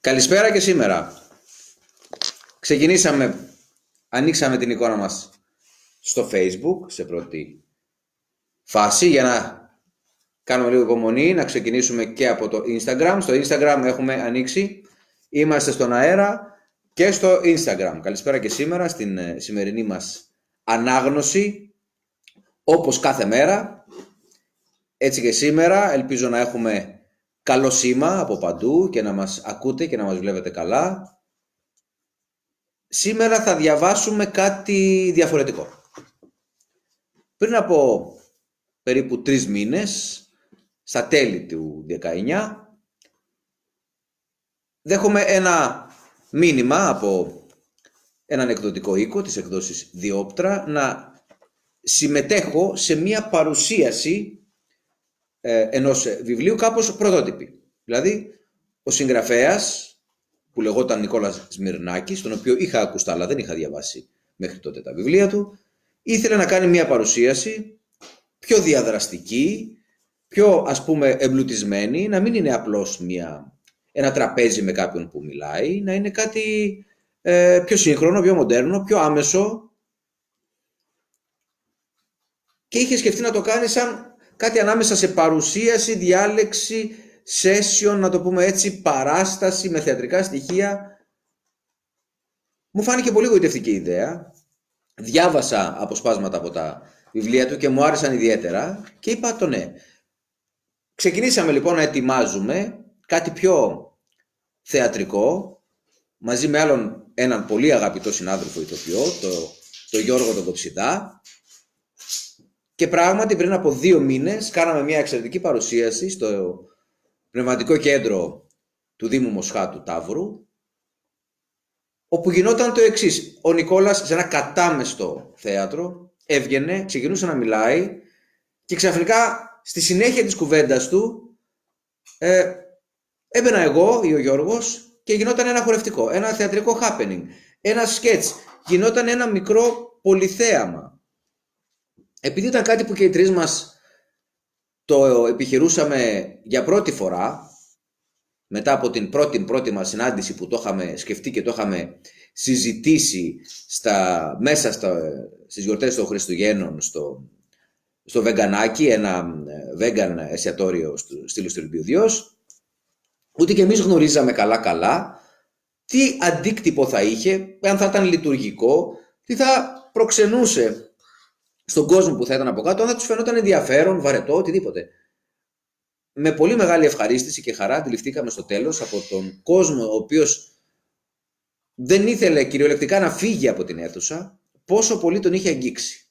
Καλησπέρα και σήμερα. Ξεκινήσαμε, ανοίξαμε την εικόνα μας στο facebook σε πρώτη φάση για να κάνουμε λίγο υπομονή, να ξεκινήσουμε και από το instagram. Στο instagram έχουμε ανοίξει, είμαστε στον αέρα και στο instagram. Καλησπέρα και σήμερα στην ε, σημερινή μας ανάγνωση, όπως κάθε μέρα. Έτσι και σήμερα ελπίζω να έχουμε καλό σήμα από παντού και να μας ακούτε και να μας βλέπετε καλά. Σήμερα θα διαβάσουμε κάτι διαφορετικό. Πριν από περίπου τρεις μήνες, στα τέλη του 19, δέχομαι ένα μήνυμα από έναν εκδοτικό οίκο της εκδόσης Διόπτρα να συμμετέχω σε μία παρουσίαση ε, ενός βιβλίου κάπως πρωτότυπη. Δηλαδή, ο συγγραφέας που λεγόταν Νικόλας Σμυρνάκης, τον οποίο είχα ακουστά αλλά δεν είχα διαβάσει μέχρι τότε τα βιβλία του, ήθελε να κάνει μια παρουσίαση πιο διαδραστική, πιο ας πούμε εμπλουτισμένη, να μην είναι απλώς μια, ένα τραπέζι με κάποιον που μιλάει, να είναι κάτι ε, πιο σύγχρονο, πιο μοντέρνο, πιο άμεσο και είχε σκεφτεί να το κάνει σαν κάτι ανάμεσα σε παρουσίαση, διάλεξη, session, να το πούμε έτσι, παράσταση με θεατρικά στοιχεία. Μου φάνηκε πολύ γοητευτική ιδέα. Διάβασα αποσπάσματα από τα βιβλία του και μου άρεσαν ιδιαίτερα και είπα το ναι. Ξεκινήσαμε λοιπόν να ετοιμάζουμε κάτι πιο θεατρικό μαζί με άλλον έναν πολύ αγαπητό συνάδελφο ηθοποιό, το, το Γιώργο τον Κοψιδά και πράγματι πριν από δύο μήνες κάναμε μια εξαιρετική παρουσίαση στο πνευματικό κέντρο του Δήμου Μοσχάτου Ταύρου όπου γινόταν το εξής. Ο Νικόλας σε ένα κατάμεστο θέατρο έβγαινε, ξεκινούσε να μιλάει και ξαφνικά στη συνέχεια της κουβέντας του ε, έμπαινα εγώ ή ο Γιώργος και γινόταν ένα χορευτικό, ένα θεατρικό happening, ένα σκέτς, γινόταν ένα μικρό πολυθέαμα επειδή ήταν κάτι που και οι τρεις μας το επιχειρούσαμε για πρώτη φορά, μετά από την πρώτη, πρώτη μας συνάντηση που το είχαμε σκεφτεί και το είχαμε συζητήσει στα, μέσα στα, στις γιορτές των Χριστουγέννων στο, στο Βεγγανάκι, ένα vegan εστιατόριο στη Λουστριλμπιουδιός, ούτε και εμείς γνωρίζαμε καλά-καλά τι αντίκτυπο θα είχε, αν θα ήταν λειτουργικό, τι θα προξενούσε στον κόσμο που θα ήταν από κάτω, αν θα τους φαινόταν ενδιαφέρον, βαρετό, οτιδήποτε. Με πολύ μεγάλη ευχαρίστηση και χαρά αντιληφθήκαμε στο τέλος από τον κόσμο ο οποίος δεν ήθελε κυριολεκτικά να φύγει από την αίθουσα, πόσο πολύ τον είχε αγγίξει.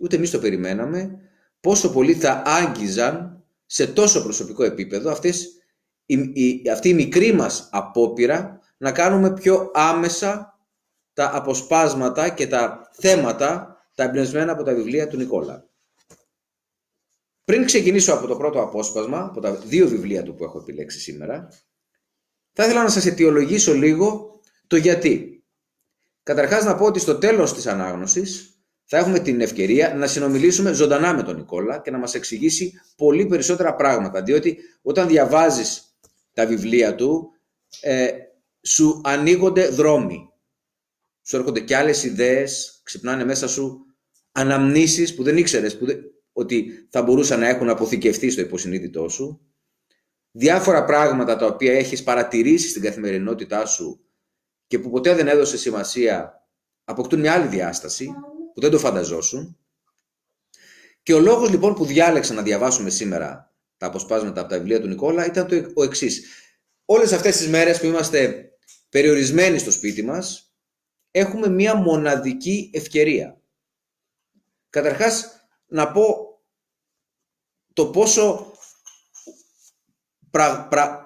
Ούτε εμείς το περιμέναμε, πόσο πολύ θα άγγιζαν σε τόσο προσωπικό επίπεδο αυτές, η, η, αυτή η μικρή μας απόπειρα να κάνουμε πιο άμεσα τα αποσπάσματα και τα θέματα τα εμπνευσμένα από τα βιβλία του Νικόλα. Πριν ξεκινήσω από το πρώτο απόσπασμα, από τα δύο βιβλία του που έχω επιλέξει σήμερα, θα ήθελα να σας αιτιολογήσω λίγο το γιατί. Καταρχάς να πω ότι στο τέλος της ανάγνωσης θα έχουμε την ευκαιρία να συνομιλήσουμε ζωντανά με τον Νικόλα και να μας εξηγήσει πολύ περισσότερα πράγματα, διότι όταν διαβάζεις τα βιβλία του, ε, σου ανοίγονται δρόμοι. Σου έρχονται και άλλες ιδέες, ξυπνάνε μέσα σου αναμνήσεις που δεν ήξερες που ότι θα μπορούσαν να έχουν αποθηκευτεί στο υποσυνείδητό σου, διάφορα πράγματα τα οποία έχεις παρατηρήσει στην καθημερινότητά σου και που ποτέ δεν έδωσε σημασία, αποκτούν μια άλλη διάσταση που δεν το φανταζόσουν. Και ο λόγος λοιπόν που διάλεξα να διαβάσουμε σήμερα τα αποσπάσματα από τα βιβλία του Νικόλα ήταν το, ο εξής. Όλες αυτές τις μέρες που είμαστε περιορισμένοι στο σπίτι μας, έχουμε μια μοναδική ευκαιρία Καταρχάς, να πω το πόσο,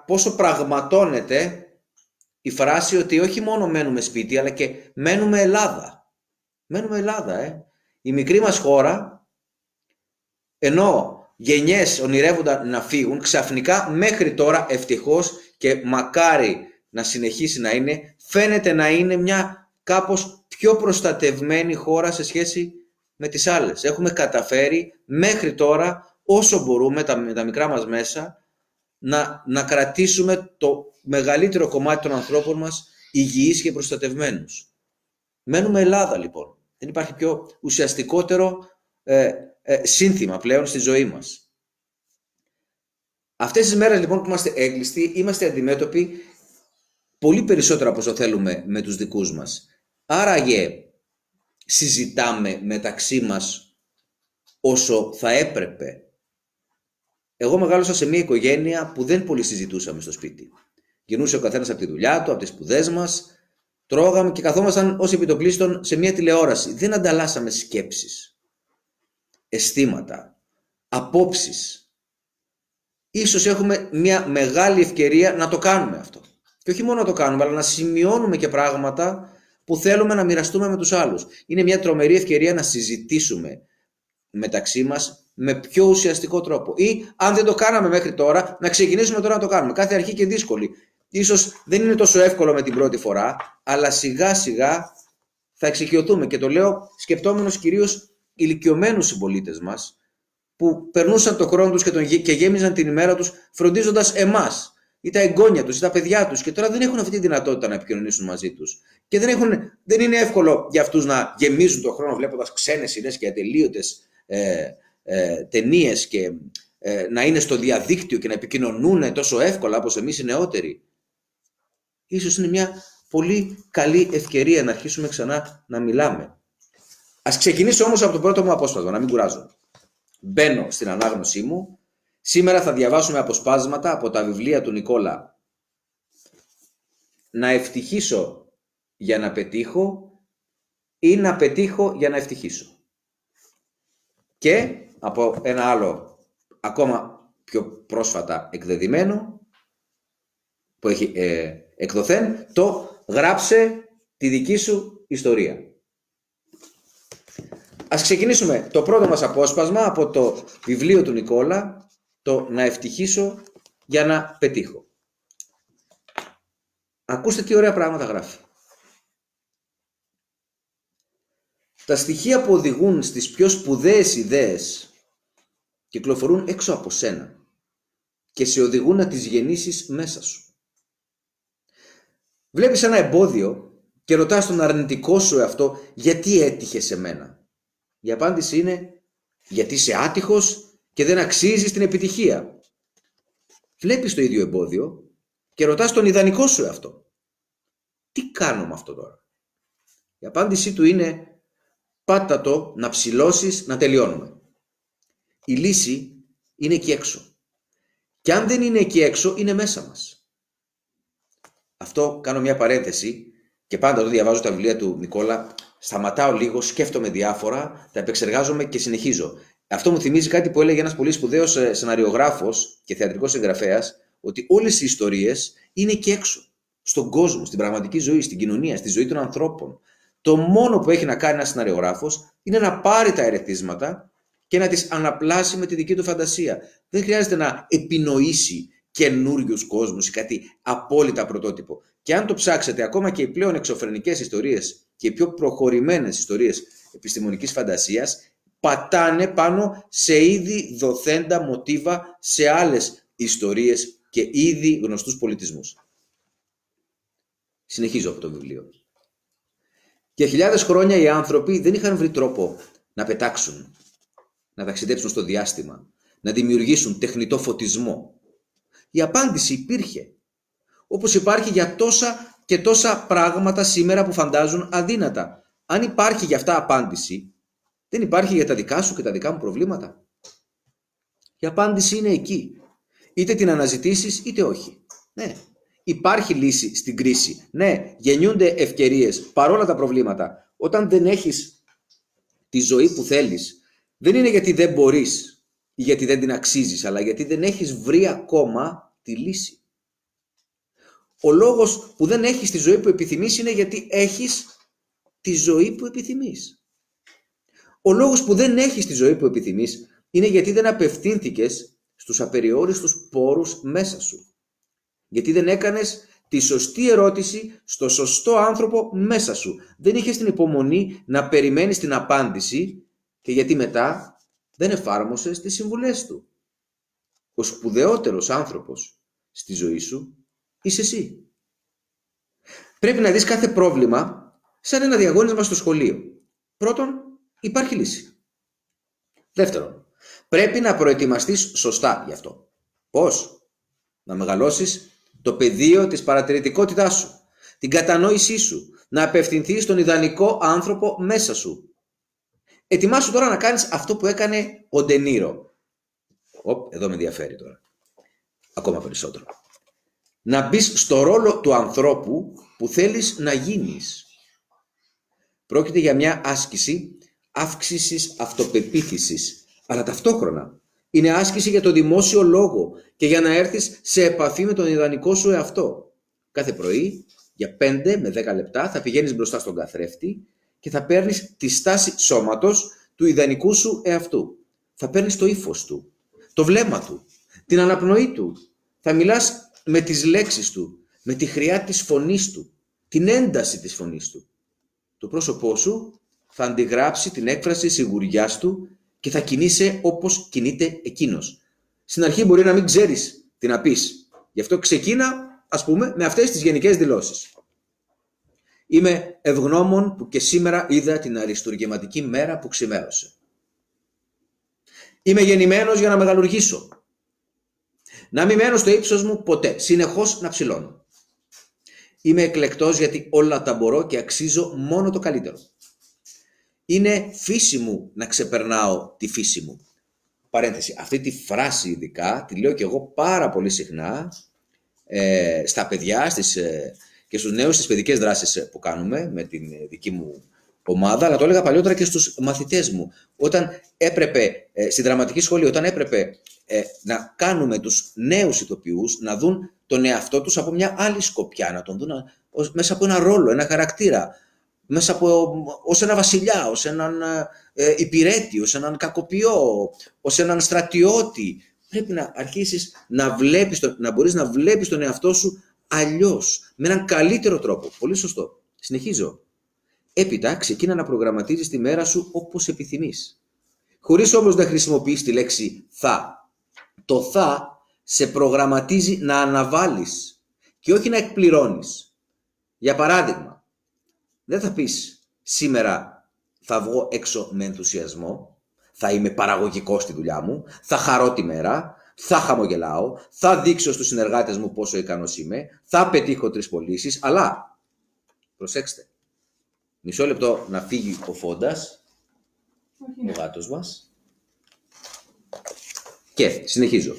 πόσο πραγματώνεται η φράση ότι όχι μόνο μένουμε σπίτι, αλλά και μένουμε Ελλάδα. Μένουμε Ελλάδα, ε. Η μικρή μας χώρα, ενώ γενιές ονειρεύονταν να φύγουν, ξαφνικά μέχρι τώρα ευτυχώς και μακάρι να συνεχίσει να είναι, φαίνεται να είναι μια κάπως πιο προστατευμένη χώρα σε σχέση με τις άλλες. Έχουμε καταφέρει μέχρι τώρα όσο μπορούμε τα, με τα μικρά μας μέσα να, να κρατήσουμε το μεγαλύτερο κομμάτι των ανθρώπων μας υγιείς και προστατευμένους. Μένουμε Ελλάδα λοιπόν. Δεν υπάρχει πιο ουσιαστικότερο ε, ε, σύνθημα πλέον στη ζωή μας. Αυτές τις μέρες λοιπόν που είμαστε έγκλειστοι, είμαστε αντιμέτωποι πολύ περισσότερο από όσο θέλουμε με τους δικούς μας. Άραγε συζητάμε μεταξύ μας όσο θα έπρεπε. Εγώ μεγάλωσα σε μια οικογένεια που δεν πολύ συζητούσαμε στο σπίτι. Γινούσε ο καθένας από τη δουλειά του, από τις σπουδές μας, τρώγαμε και καθόμασταν ως επιτοπλίστων σε μια τηλεόραση. Δεν ανταλλάσσαμε σκέψεις, αισθήματα, απόψεις. Ίσως έχουμε μια μεγάλη ευκαιρία να το κάνουμε αυτό. Και όχι μόνο να το κάνουμε, αλλά να σημειώνουμε και πράγματα που θέλουμε να μοιραστούμε με τους άλλους. Είναι μια τρομερή ευκαιρία να συζητήσουμε μεταξύ μας με πιο ουσιαστικό τρόπο. Ή αν δεν το κάναμε μέχρι τώρα, να ξεκινήσουμε τώρα να το κάνουμε. Κάθε αρχή και δύσκολη. Ίσως δεν είναι τόσο εύκολο με την πρώτη φορά, αλλά σιγά σιγά θα εξοικειωθούμε. Και το λέω σκεπτόμενος κυρίως ηλικιωμένους συμπολίτες μας, που περνούσαν το χρόνο τους και, τον, και γέμιζαν την ημέρα τους φροντίζοντας εμάς ή τα εγγόνια τους ή τα παιδιά τους και τώρα δεν έχουν αυτή τη δυνατότητα να επικοινωνήσουν μαζί τους. Και δεν, έχουν, δεν είναι εύκολο για αυτούς να γεμίζουν το χρόνο βλέποντας ξένες σειρές και ατελείωτες ε, ε, ταινίες και ε, να είναι στο διαδίκτυο και να επικοινωνούν τόσο εύκολα όπως εμείς οι νεότεροι. Ίσως είναι μια πολύ καλή ευκαιρία να αρχίσουμε ξανά να μιλάμε. Ας ξεκινήσω όμως από το πρώτο μου απόσπασμα, να μην κουράζω. Μπαίνω στην ανάγνωσή μου. Σήμερα θα διαβάσουμε αποσπάσματα από τα βιβλία του Νικόλα. Να ευτυχήσω για να πετύχω ή να πετύχω για να ευτυχήσω. Και από ένα άλλο ακόμα πιο πρόσφατα εκδεδημένο που έχει ε, εκδοθέν το γράψε τη δική σου ιστορία. Ας ξεκινήσουμε το πρώτο μας απόσπασμα από το βιβλίο του Νικόλα το «Να ευτυχήσω για να πετύχω». Ακούστε τι ωραία πράγματα γράφει. Τα στοιχεία που οδηγούν στις πιο σπουδαίες ιδέες κυκλοφορούν έξω από σένα και σε οδηγούν να τις γεννήσεις μέσα σου. Βλέπεις ένα εμπόδιο και ρωτάς τον αρνητικό σου εαυτό γιατί έτυχε σε μένα; Η απάντηση είναι γιατί είσαι άτυχος και δεν αξίζεις την επιτυχία. Βλέπεις το ίδιο εμπόδιο και ρωτάς τον ιδανικό σου εαυτό. Τι κάνω με αυτό τώρα; Η απάντησή του είναι πάτα το να ψηλώσεις να τελειώνουμε. Η λύση είναι εκεί έξω. Και αν δεν είναι εκεί έξω, είναι μέσα μας. Αυτό κάνω μια παρένθεση και πάντα το διαβάζω τα βιβλία του Νικόλα, σταματάω λίγο, σκέφτομαι διάφορα, τα επεξεργάζομαι και συνεχίζω. Αυτό μου θυμίζει κάτι που έλεγε ένας πολύ σπουδαίος ε, σεναριογράφος και θεατρικός εγγραφέας, ότι όλες οι ιστορίες είναι εκεί έξω. Στον κόσμο, στην πραγματική ζωή, στην κοινωνία, στη ζωή των ανθρώπων. Το μόνο που έχει να κάνει ένας σεναριογράφος είναι να πάρει τα ερεθίσματα και να τις αναπλάσει με τη δική του φαντασία. Δεν χρειάζεται να επινοήσει καινούριους κόσμους ή κάτι απόλυτα πρωτότυπο. Και αν το ψάξετε, ακόμα και οι πλέον εξωφρενικές ιστορίες και οι πιο προχωρημένες ιστορίες επιστημονικής φαντασίας πατάνε πάνω σε ήδη δοθέντα μοτίβα σε άλλες ιστορίες και ήδη γνωστούς πολιτισμούς. Συνεχίζω από το βιβλίο. Για χιλιάδες χρόνια οι άνθρωποι δεν είχαν βρει τρόπο να πετάξουν, να ταξιδέψουν στο διάστημα, να δημιουργήσουν τεχνητό φωτισμό. Η απάντηση υπήρχε, όπως υπάρχει για τόσα και τόσα πράγματα σήμερα που φαντάζουν αδύνατα. Αν υπάρχει για αυτά απάντηση, δεν υπάρχει για τα δικά σου και τα δικά μου προβλήματα. Η απάντηση είναι εκεί. Είτε την αναζητήσεις είτε όχι. Ναι, υπάρχει λύση στην κρίση. Ναι, γεννιούνται ευκαιρίες παρόλα τα προβλήματα. Όταν δεν έχεις τη ζωή που θέλεις, δεν είναι γιατί δεν μπορείς ή γιατί δεν την αξίζεις, αλλά γιατί δεν έχεις βρει ακόμα τη λύση. Ο λόγος που δεν έχεις τη ζωή που επιθυμείς είναι γιατί έχεις τη ζωή που επιθυμείς. Ο λόγος που δεν έχεις τη ζωή που επιθυμείς είναι γιατί δεν απευθύνθηκες στους απεριόριστους πόρους μέσα σου γιατί δεν έκανες τη σωστή ερώτηση στο σωστό άνθρωπο μέσα σου. Δεν είχες την υπομονή να περιμένεις την απάντηση και γιατί μετά δεν εφάρμοσες τις συμβουλές του. ο σπουδαιότερος άνθρωπος στη ζωή σου είσαι εσύ. Πρέπει να δεις κάθε πρόβλημα σαν ένα διαγώνισμα στο σχολείο. Πρώτον, υπάρχει λύση. Δεύτερον, πρέπει να προετοιμαστείς σωστά γι' αυτό. Πώς; Να μεγαλώσεις το πεδίο της παρατηρητικότητάς σου, την κατανόησή σου, να απευθυνθείς στον ιδανικό άνθρωπο μέσα σου. Ετοιμάσου τώρα να κάνεις αυτό που έκανε ο Ντενίρο. Οπ, εδώ με ενδιαφέρει τώρα. Ακόμα περισσότερο. Να μπεις στο ρόλο του ανθρώπου που θέλεις να γίνεις. Πρόκειται για μια άσκηση αύξησης αυτοπεποίθησης, αλλά ταυτόχρονα είναι άσκηση για το δημόσιο λόγο και για να έρθεις σε επαφή με τον ιδανικό σου εαυτό. Κάθε πρωί, για 5 με 10 λεπτά, θα πηγαίνεις μπροστά στον καθρέφτη και θα παίρνεις τη στάση σώματος του ιδανικού σου εαυτού. Θα παίρνεις το ύφος του, το βλέμμα του, την αναπνοή του. Θα μιλάς με τις λέξεις του, με τη χρειά της φωνής του, την ένταση της φωνής του. Το πρόσωπό σου θα αντιγράψει την έκφραση σιγουριάς του και θα κινείσαι όπως κινείται εκείνος. Στην αρχή μπορεί να μην ξέρεις τι να πεις. Γι' αυτό ξεκίνα, ας πούμε, με αυτές τις γενικές δηλώσεις. Είμαι ευγνώμων που και σήμερα είδα την αριστουργηματική μέρα που ξημέρωσε. Είμαι γεννημένος για να μεγαλουργήσω. Να μην μένω στο ύψος μου ποτέ, συνεχώς να ψηλώνω. Είμαι εκλεκτός γιατί όλα τα μπορώ και αξίζω μόνο το καλύτερο. Είναι φύση μου να ξεπερνάω τη φύση μου. Παρένθεση, αυτή τη φράση ειδικά τη λέω και εγώ πάρα πολύ συχνά ε, στα παιδιά στις, ε, και στους νέους στις παιδικές δράσεις ε, που κάνουμε με την ε, δική μου ομάδα, αλλά το έλεγα παλιότερα και στους μαθητές μου. Όταν έπρεπε, ε, στη δραματική σχολή, όταν έπρεπε να κάνουμε τους νέους ηθοποιούς να δουν τον εαυτό τους από μια άλλη σκοπιά, να τον δουν μέσα από ένα ρόλο, ένα χαρακτήρα, μέσα από, ως ένα βασιλιά, ως έναν ε, υπηρέτη, ως έναν κακοποιό, ως έναν στρατιώτη. Πρέπει να αρχίσεις να, βλέπεις, να μπορείς να βλέπεις τον εαυτό σου αλλιώς, με έναν καλύτερο τρόπο. Πολύ σωστό. Συνεχίζω. Έπειτα ξεκίνα να προγραμματίζεις τη μέρα σου όπως επιθυμείς. Χωρίς όμως να χρησιμοποιείς τη λέξη θα. Το θα σε προγραμματίζει να αναβάλεις και όχι να εκπληρώνεις. Για παράδειγμα, δεν θα πεις σήμερα θα βγω έξω με ενθουσιασμό, θα είμαι παραγωγικός στη δουλειά μου, θα χαρώ τη μέρα, θα χαμογελάω, θα δείξω στους συνεργάτες μου πόσο ικανός είμαι, θα πετύχω τρεις πωλήσεις, αλλά προσέξτε, μισό λεπτό να φύγει ο Φόντας, ο γάτος μας, και συνεχίζω.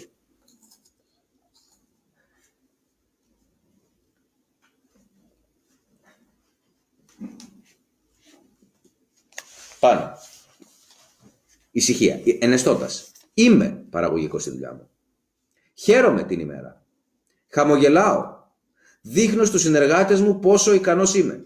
Πάνω. Ησυχία. Ενεστώντα. Είμαι παραγωγικό στη δουλειά μου. Χαίρομαι την ημέρα. Χαμογελάω. Δείχνω στους συνεργάτες μου πόσο ικανός είμαι.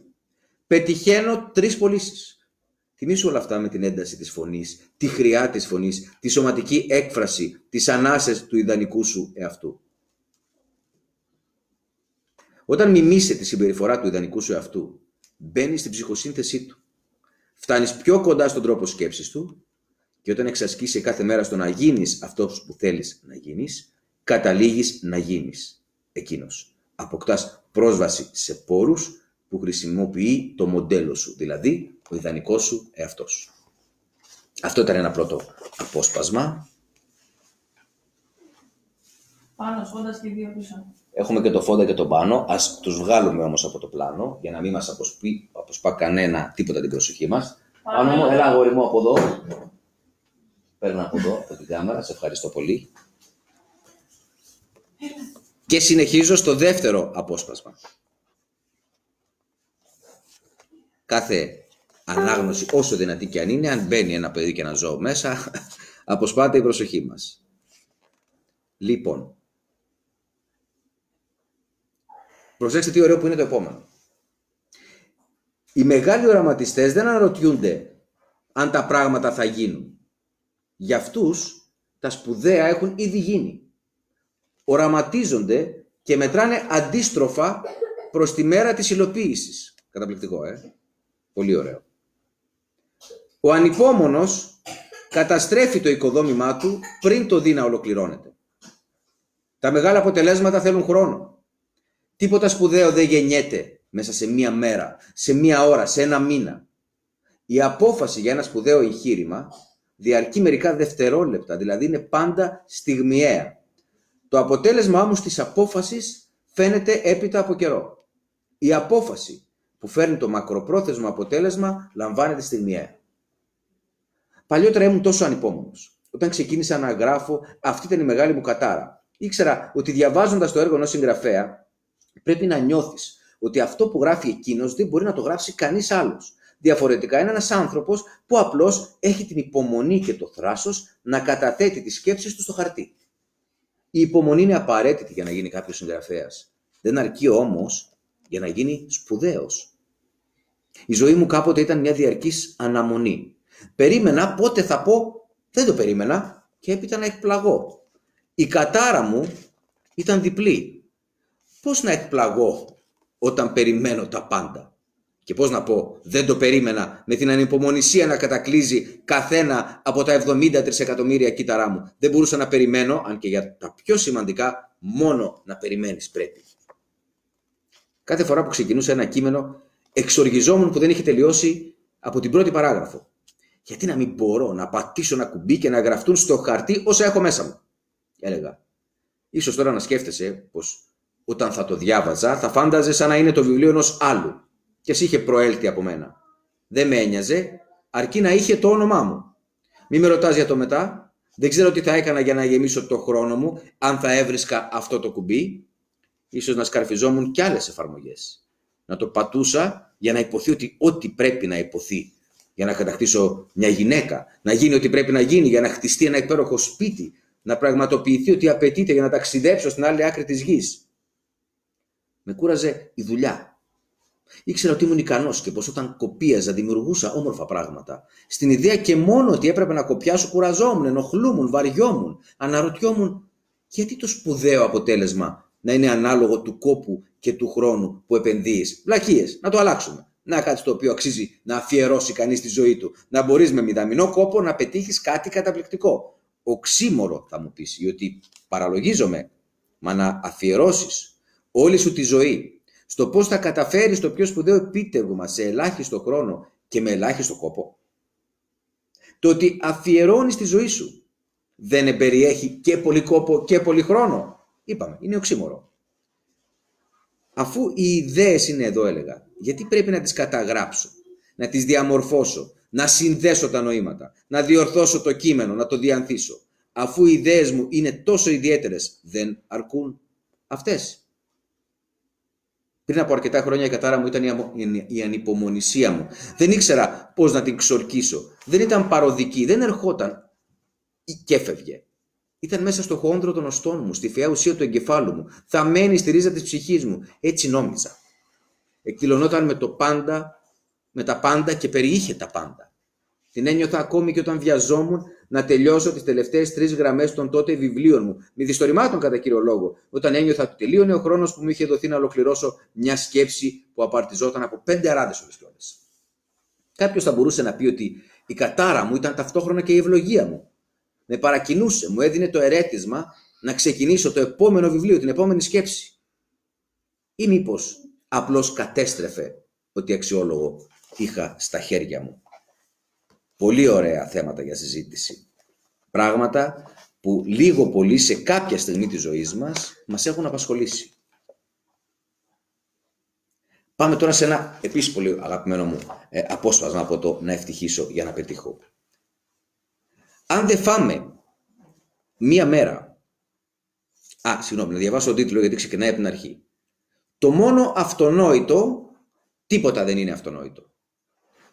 Πετυχαίνω τρεις πωλήσεις. Θυμήσου όλα αυτά με την ένταση της φωνής, τη χρειά της φωνής, τη σωματική έκφραση, τις ανάσες του ιδανικού σου εαυτού. Όταν μιμήσει τη συμπεριφορά του ιδανικού σου εαυτού, μπαίνει στην ψυχοσύνθεσή του. Φτάνεις πιο κοντά στον τρόπο σκέψης του και όταν εξασκήσει κάθε μέρα στο να γίνεις αυτός που θέλεις να γίνεις, καταλήγεις να γίνεις εκείνος. Αποκτάς πρόσβαση σε πόρους που χρησιμοποιεί το μοντέλο σου, δηλαδή ο ιδανικός σου εαυτός. Αυτό ήταν ένα πρώτο απόσπασμα. Πάνω, φόντα και δύο πίσω. Έχουμε και το φόντα και το πάνω. Ας τους βγάλουμε όμως από το πλάνο, για να μην μας αποσπεί, αποσπά κανένα τίποτα την προσοχή μας. Πάνω μου, έλα αγόρι μου από εδώ. Παίρνω από εδώ, από την κάμερα. Σε ευχαριστώ πολύ. Και συνεχίζω στο δεύτερο απόσπασμα. Κάθε ανάγνωση, όσο δυνατή και αν είναι, αν μπαίνει ένα παιδί και ένα ζώο μέσα, αποσπάται η προσοχή μας. Λοιπόν, προσέξτε τι ωραίο που είναι το επόμενο. Οι μεγάλοι οραματιστές δεν αναρωτιούνται αν τα πράγματα θα γίνουν. Για αυτούς τα σπουδαία έχουν ήδη γίνει. Οραματίζονται και μετράνε αντίστροφα προς τη μέρα της υλοποίησης. Καταπληκτικό, ε. Πολύ ωραίο. Ο ανυπόμονος καταστρέφει το οικοδόμημά του πριν το δει να ολοκληρώνεται. Τα μεγάλα αποτελέσματα θέλουν χρόνο. Τίποτα σπουδαίο δεν γεννιέται μέσα σε μία μέρα, σε μία ώρα, σε ένα μήνα. Η απόφαση για ένα σπουδαίο εγχείρημα διαρκεί μερικά δευτερόλεπτα, δηλαδή είναι πάντα στιγμιαία. Το αποτέλεσμα όμως της απόφασης φαίνεται έπειτα από καιρό. Η απόφαση που φέρνει το μακροπρόθεσμο αποτέλεσμα λαμβάνεται στιγμιαία. Παλιότερα ήμουν τόσο ανυπόμονος. Όταν ξεκίνησα να γράφω, αυτή ήταν η μεγάλη μου κατάρα. Ήξερα ότι διαβάζοντας το έργο ενός συγγραφέα, πρέπει να νιώθεις ότι αυτό που γράφει εκείνος δεν μπορεί να το γράψει κανείς άλλος. Διαφορετικά είναι ένας άνθρωπος που απλώς έχει την υπομονή και το θράσος να καταθέτει τις σκέψεις του στο χαρτί. Η υπομονή είναι απαραίτητη για να γίνει κάποιος συγγραφέας. Δεν αρκεί όμως για να γίνει σπουδαίος. Η ζωή μου κάποτε ήταν μια διαρκής αναμονή. Περίμενα πότε θα πω, δεν το περίμενα και έπειτα να εκπλαγώ. Η κατάρα μου ήταν διπλή. Πώς να εκπλαγώ όταν περιμένω τα πάντα; Και πώς να πω, δεν το περίμενα με την ανυπομονησία να κατακλείζει καθένα από τα 70 τρισεκατομμύρια κύτταρά μου. Δεν μπορούσα να περιμένω, αν και για τα πιο σημαντικά, μόνο να περιμένεις πρέπει. Κάθε φορά που ξεκινούσα ένα κείμενο, εξοργιζόμουν που δεν είχε τελειώσει από την πρώτη παράγραφο. Γιατί να μην μπορώ να πατήσω ένα κουμπί και να γραφτούν στο χαρτί όσα έχω μέσα μου; Έλεγα. Ίσως τώρα να σκέφτεσαι πως όταν θα το διάβαζα θα φάνταζε σαν να είναι το βιβλίο ενός άλλου και εσύ είχε προέλθει από μένα. Δεν με ένοιαζε, αρκεί να είχε το όνομά μου. Μη με ρωτάς για το μετά. Δεν ξέρω τι θα έκανα για να γεμίσω το χρόνο μου, αν θα έβρισκα αυτό το κουμπί. Ίσως να σκαρφιζόμουν κι άλλες εφαρμογές. Να το πατούσα για να υποθεί ότι ό,τι πρέπει να υποθεί. Για να κατακτήσω μια γυναίκα. Να γίνει ό,τι πρέπει να γίνει. Για να χτιστεί ένα υπέροχο σπίτι. Να πραγματοποιηθεί ό,τι απαιτείται για να ταξιδέψω στην άλλη άκρη της γης. Με κούραζε η δουλειά. Ήξερα ότι ήμουν ικανός και πως όταν κοπίαζα δημιουργούσα όμορφα πράγματα. Στην ιδέα και μόνο ότι έπρεπε να κοπιάσω, κουραζόμουν, ενοχλούμουν, βαριόμουν, αναρωτιόμουν γιατί το σπουδαίο αποτέλεσμα να είναι ανάλογο του κόπου και του χρόνου που επενδύεις; Βλακίες, να το αλλάξουμε. Να κάτι το οποίο αξίζει να αφιερώσει κανείς τη ζωή του. Να μπορείς με μηδαμινό κόπο να πετύχεις κάτι καταπληκτικό. Οξύμορο θα μου πεις, διότι παραλογίζομαι, μα να αφιερώσεις όλη σου τη ζωή στο πώς θα καταφέρεις το πιο σπουδαίο επίτευγμα σε ελάχιστο χρόνο και με ελάχιστο κόπο. Το ότι αφιερώνεις τη ζωή σου δεν εμπεριέχει και πολύ κόπο και πολύ χρόνο. Είπαμε, είναι οξύμορο. Αφού οι ιδέες είναι εδώ έλεγα, γιατί πρέπει να τις καταγράψω, να τις διαμορφώσω, να συνδέσω τα νοήματα, να διορθώσω το κείμενο, να το διανθίσω. Αφού οι ιδέες μου είναι τόσο ιδιαίτερες, δεν αρκούν αυτές. Πριν από αρκετά χρόνια η κατάρα μου ήταν η ανυπομονησία μου. Δεν ήξερα πώς να την ξορκίσω. Δεν ήταν παροδική, δεν ερχόταν και έφευγε. Ήταν μέσα στο χόντρο των οστών μου, στη φαιά ουσία του εγκεφάλου μου, θα μένει στη ρίζα της ψυχής μου. Έτσι νόμιζα. Εκδηλωνόταν με το πάντα, με τα πάντα και περιείχε τα πάντα. Την ένιωθα ακόμη και όταν βιαζόμουν να τελειώσω τις τελευταίες τρεις γραμμές των τότε βιβλίων μου, με διστορημάτων κατά κύριο λόγο, όταν ένιωθα ότι τελείωνε ο χρόνος που μου είχε δοθεί να ολοκληρώσω μια σκέψη που απαρτιζόταν από πέντε αράδες όλε Κάποιος θα μπορούσε να πει ότι η κατάρα μου ήταν ταυτόχρονα και η ευλογία μου. Με παρακινούσε, μου έδινε το ερέτημα να ξεκινήσω το επόμενο βιβλίο, την επόμενη σκέψη. Ή μήπως απλώς κατέστρεφε ότι αξιόλογο είχα στα χέρια μου. Πολύ ωραία θέματα για συζήτηση. Πράγματα που λίγο πολύ σε κάποια στιγμή της ζωής μας μας έχουν απασχολήσει. Πάμε τώρα σε ένα επίσης πολύ αγαπημένο μου ε, απόσπασμα από το να ευτυχήσω για να πετύχω. Αν δεν φάμε μία μέρα... Α, συγγνώμη, να διαβάσω τον τίτλο γιατί ξεκινάει από την αρχή. Το μόνο αυτονόητο, τίποτα δεν είναι αυτονόητο.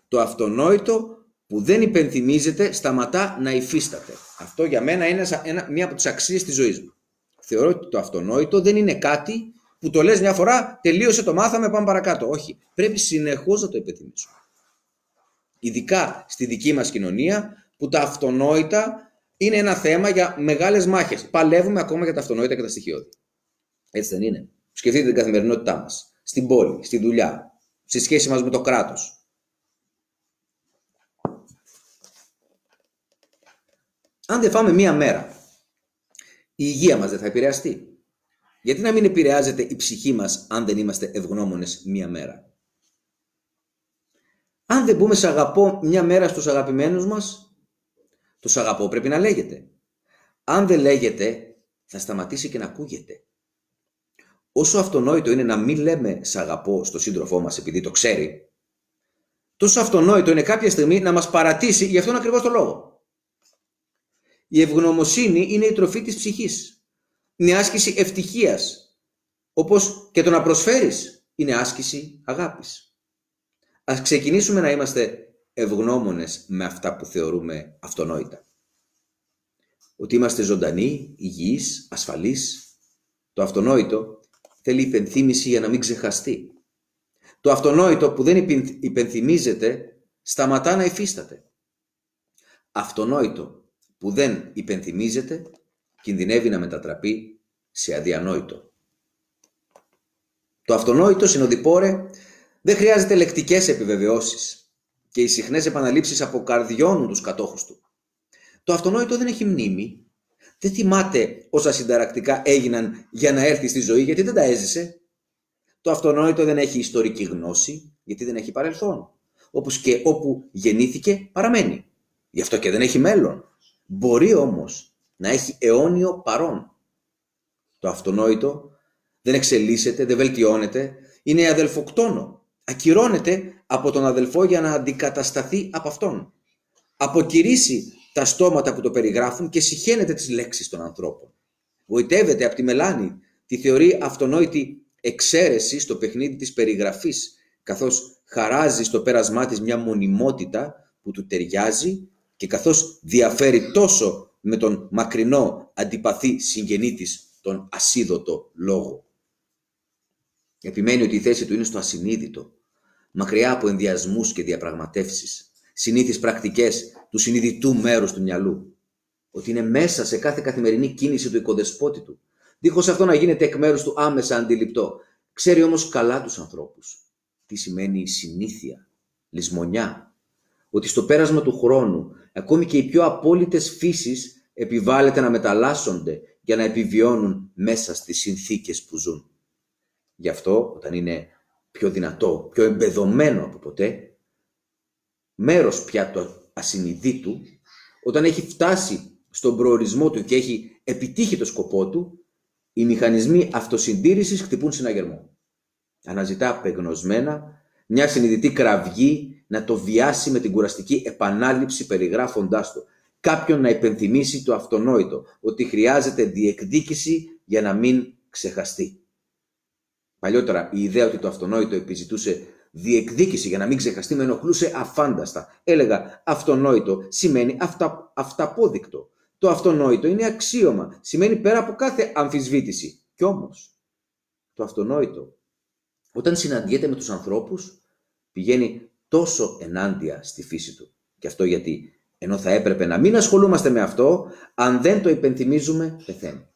Το αυτονόητο που δεν υπενθυμίζεται σταματά να υφίσταται. Αυτό για μένα είναι μία από τις αξίες της ζωής μου. Θεωρώ ότι το αυτονόητο δεν είναι κάτι που το λες μια φορά, τελείωσε το μάθαμε, πάμε παρακάτω. Όχι, πρέπει συνεχώς να το υπενθυμίσουμε. Ειδικά στη δική μας κοινωνία που τα αυτονόητα είναι ένα θέμα για μεγάλες μάχες. Παλεύουμε ακόμα για τα αυτονόητα και τα στοιχειώδη. Έτσι δεν είναι. Σκεφτείτε την καθημερινότητά μας. Στην πόλη, στη δουλειά, στη σχέση μας με το κράτος, αν δεν φάμε μία μέρα, η υγεία μας δεν θα επηρεαστεί. Γιατί να μην επηρεάζεται η ψυχή μας αν δεν είμαστε ευγνώμονες μία μέρα; Αν δεν πούμε «Σ' αγαπώ» μια μέρα στους αγαπημένους μας, το «Σ' αγαπώ» πρέπει να λέγεται. Αν δεν λέγεται, θα σταματήσει και να ακούγεται. Όσο αυτονόητο είναι να μην λέμε «Σ' αγαπώ» στο σύντροφό μας επειδή το ξέρει, τόσο αυτονόητο είναι κάποια στιγμή να μας παρατήσει γι' αυτόν ακριβώς το λόγο. Η ευγνωμοσύνη είναι η τροφή της ψυχής. Είναι άσκηση ευτυχίας, όπως και το να προσφέρεις είναι άσκηση αγάπης. Ας ξεκινήσουμε να είμαστε ευγνώμονες με αυτά που θεωρούμε αυτονόητα. Ότι είμαστε ζωντανοί, υγιείς, ασφαλείς. Το αυτονόητο θέλει υπενθύμηση για να μην ξεχαστεί. Το αυτονόητο που δεν υπενθυμίζεται σταματά να υφίσταται. Αυτονόητο που δεν υπενθυμίζεται κινδυνεύει να μετατραπεί σε αδιανόητο. Το αυτονόητο, συνοδοιπόρε, δεν χρειάζεται λεκτικές επιβεβαιώσεις και οι συχνές επαναλήψεις αποκαρδιώνουν τους κατόχους του. Το αυτονόητο δεν έχει μνήμη. Δεν θυμάται όσα συνταρακτικά έγιναν για να έρθει στη ζωή γιατί δεν τα έζησε. Το αυτονόητο δεν έχει ιστορική γνώση γιατί δεν έχει παρελθόν. Όπως και όπου γεννήθηκε παραμένει. Γι' αυτό και δεν έχει μέλλον. Μπορεί όμως να έχει αιώνιο παρόν. Το αυτονόητο δεν εξελίσσεται, δεν βελτιώνεται, είναι αδελφοκτόνο ακυρώνεται από τον αδελφό για να αντικατασταθεί από αυτόν. Αποκηρύσει τα στόματα που το περιγράφουν και συχαίνεται τις λέξεις των ανθρώπων. Βοητεύεται από τη μελάνη, τη θεωρεί αυτονόητη εξαίρεση στο παιχνίδι της περιγραφής, καθώς χαράζει στο πέρασμά της μια μονιμότητα που του ταιριάζει και καθώς διαφέρει τόσο με τον μακρινό αντιπαθή συγγενή της τον ασίδωτο λόγο. Επιμένει ότι η θέση του είναι στο ασυνείδητο, μακριά από ενδιασμούς και διαπραγματεύσεις, συνήθεις πρακτικές του συνειδητού μέρους του μυαλού. Ότι είναι μέσα σε κάθε καθημερινή κίνηση του οικοδεσπότη του, δίχως αυτό να γίνεται εκ μέρους του άμεσα αντιληπτό. Ξέρει όμως καλά τους ανθρώπους. Τι σημαίνει η συνήθεια, λησμονιά. Ότι στο πέρασμα του χρόνου, ακόμη και οι πιο απόλυτες φύσεις επιβάλλεται να μεταλλάσσονται για να επιβιώνουν μέσα στις συνθήκες που ζουν. Γι' αυτό, όταν είναι πιο δυνατό, πιο εμπεδομένο από ποτέ, μέρος πια του ασυνειδήτου, όταν έχει φτάσει στον προορισμό του και έχει επιτύχει το σκοπό του, οι μηχανισμοί αυτοσυντήρησης χτυπούν συναγερμό. Αναζητά απεγνωσμένα μια συνειδητή κραυγή να το βιάσει με την κουραστική επανάληψη περιγράφοντάς το. Κάποιον να υπενθυμίσει το αυτονόητο, ότι χρειάζεται διεκδίκηση για να μην ξεχαστεί. Παλιότερα η ιδέα ότι το αυτονόητο επιζητούσε διεκδίκηση για να μην ξεχαστεί με ενοχλούσε αφάνταστα. Έλεγα αυτονόητο σημαίνει αυτα, αυταπόδεικτο. Το αυτονόητο είναι αξίωμα, σημαίνει πέρα από κάθε αμφισβήτηση. Κι όμως, το αυτονόητο, όταν συναντιέται με τους ανθρώπους, πηγαίνει τόσο ενάντια στη φύση του. Και αυτό γιατί, ενώ θα έπρεπε να μην ασχολούμαστε με αυτό, αν δεν το υπενθυμίζουμε, πεθαίνει.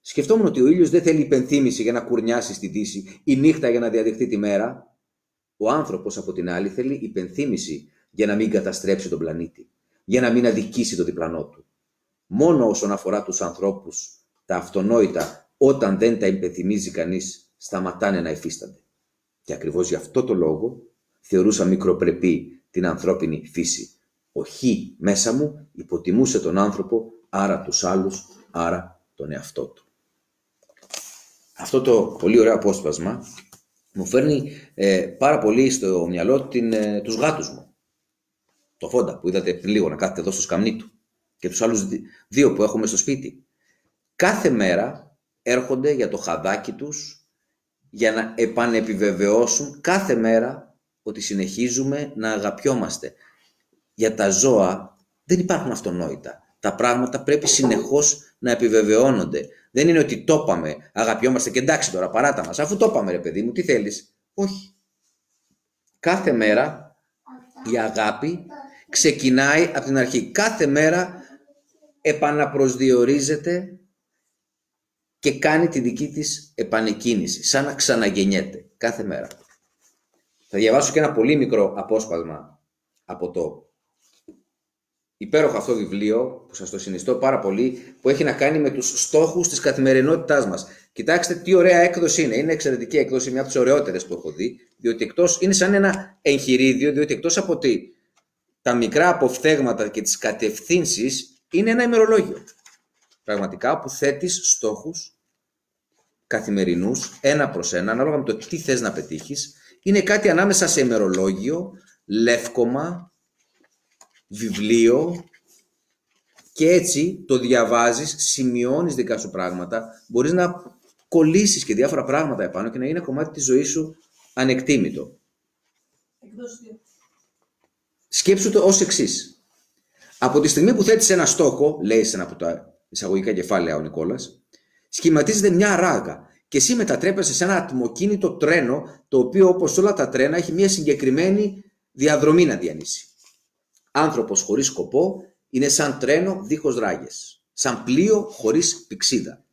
Σκεφτόμουν ότι ο ήλιος δεν θέλει υπενθύμηση για να κουρνιάσει στη δύση ή νύχτα για να διαδεχτεί τη μέρα. Ο άνθρωπος, από την άλλη, θέλει υπενθύμηση για να μην καταστρέψει τον πλανήτη, για να μην αδικήσει το διπλανό του. Μόνο όσον αφορά τους ανθρώπους, τα αυτονόητα, όταν δεν τα υπενθυμίζει κανείς, σταματάνε να υφίστανται. Και ακριβώς γι' αυτό το λόγο θεωρούσα μικροπρεπή την ανθρώπινη φύση. Ο Χ μέσα μου υποτιμούσε τον άνθρωπο, άρα τους άλλους, άρα τον εαυτό του αυτό το πολύ ωραίο απόσπασμα μου φέρνει ε, πάρα πολύ στο μυαλό την, ε, τους γάτους μου. Το Φόντα που είδατε πριν λίγο να κάθεται εδώ στο σκαμνί του και τους άλλους δύο που έχουμε στο σπίτι. Κάθε μέρα έρχονται για το χαδάκι τους για να επανεπιβεβαιώσουν κάθε μέρα ότι συνεχίζουμε να αγαπιόμαστε. Για τα ζώα δεν υπάρχουν αυτονόητα. Τα πράγματα πρέπει συνεχώς να επιβεβαιώνονται. Δεν είναι ότι το είπαμε, αγαπιόμαστε και εντάξει τώρα παράτα μας. Αφού το είπαμε ρε παιδί μου, τι θέλεις; Όχι. Κάθε μέρα η αγάπη ξεκινάει από την αρχή. Κάθε μέρα επαναπροσδιορίζεται και κάνει τη δική της επανεκκίνηση, σαν να ξαναγεννιέται κάθε μέρα. Θα διαβάσω και ένα πολύ μικρό απόσπασμα από το υπέροχο αυτό βιβλίο που σας το συνιστώ πάρα πολύ που έχει να κάνει με τους στόχους της καθημερινότητάς μας. Κοιτάξτε τι ωραία έκδοση είναι. Είναι εξαιρετική έκδοση, μια από τις ωραιότερες που έχω δει, διότι εκτός, είναι σαν ένα εγχειρίδιο, διότι εκτός από ότι τα μικρά αποφθέγματα και τις κατευθύνσεις είναι ένα ημερολόγιο. Πραγματικά που θέτεις στόχους καθημερινούς, ένα προς ένα, ανάλογα με το τι θες να πετύχεις, είναι κάτι ανάμεσα σε ημερολόγιο, λεύκομα, βιβλίο και έτσι το διαβάζεις, σημειώνεις δικά σου πράγματα, μπορείς να κολλήσεις και διάφορα πράγματα επάνω και να είναι κομμάτι της ζωής σου ανεκτήμητο. Σκέψου το ως εξής. Από τη στιγμή που θέτεις ένα στόχο, λέει σε ένα από τα εισαγωγικά κεφάλαια ο Νικόλας, σχηματίζεται μια ράγα και εσύ μετατρέπεσαι σε ένα ατμοκίνητο τρένο, το οποίο όπως όλα τα τρένα έχει μια συγκεκριμένη διαδρομή να διανύσει. Άνθρωπος χωρίς σκοπό είναι σαν τρένο δίχως ράγες, σαν πλοίο χωρίς πηξίδα.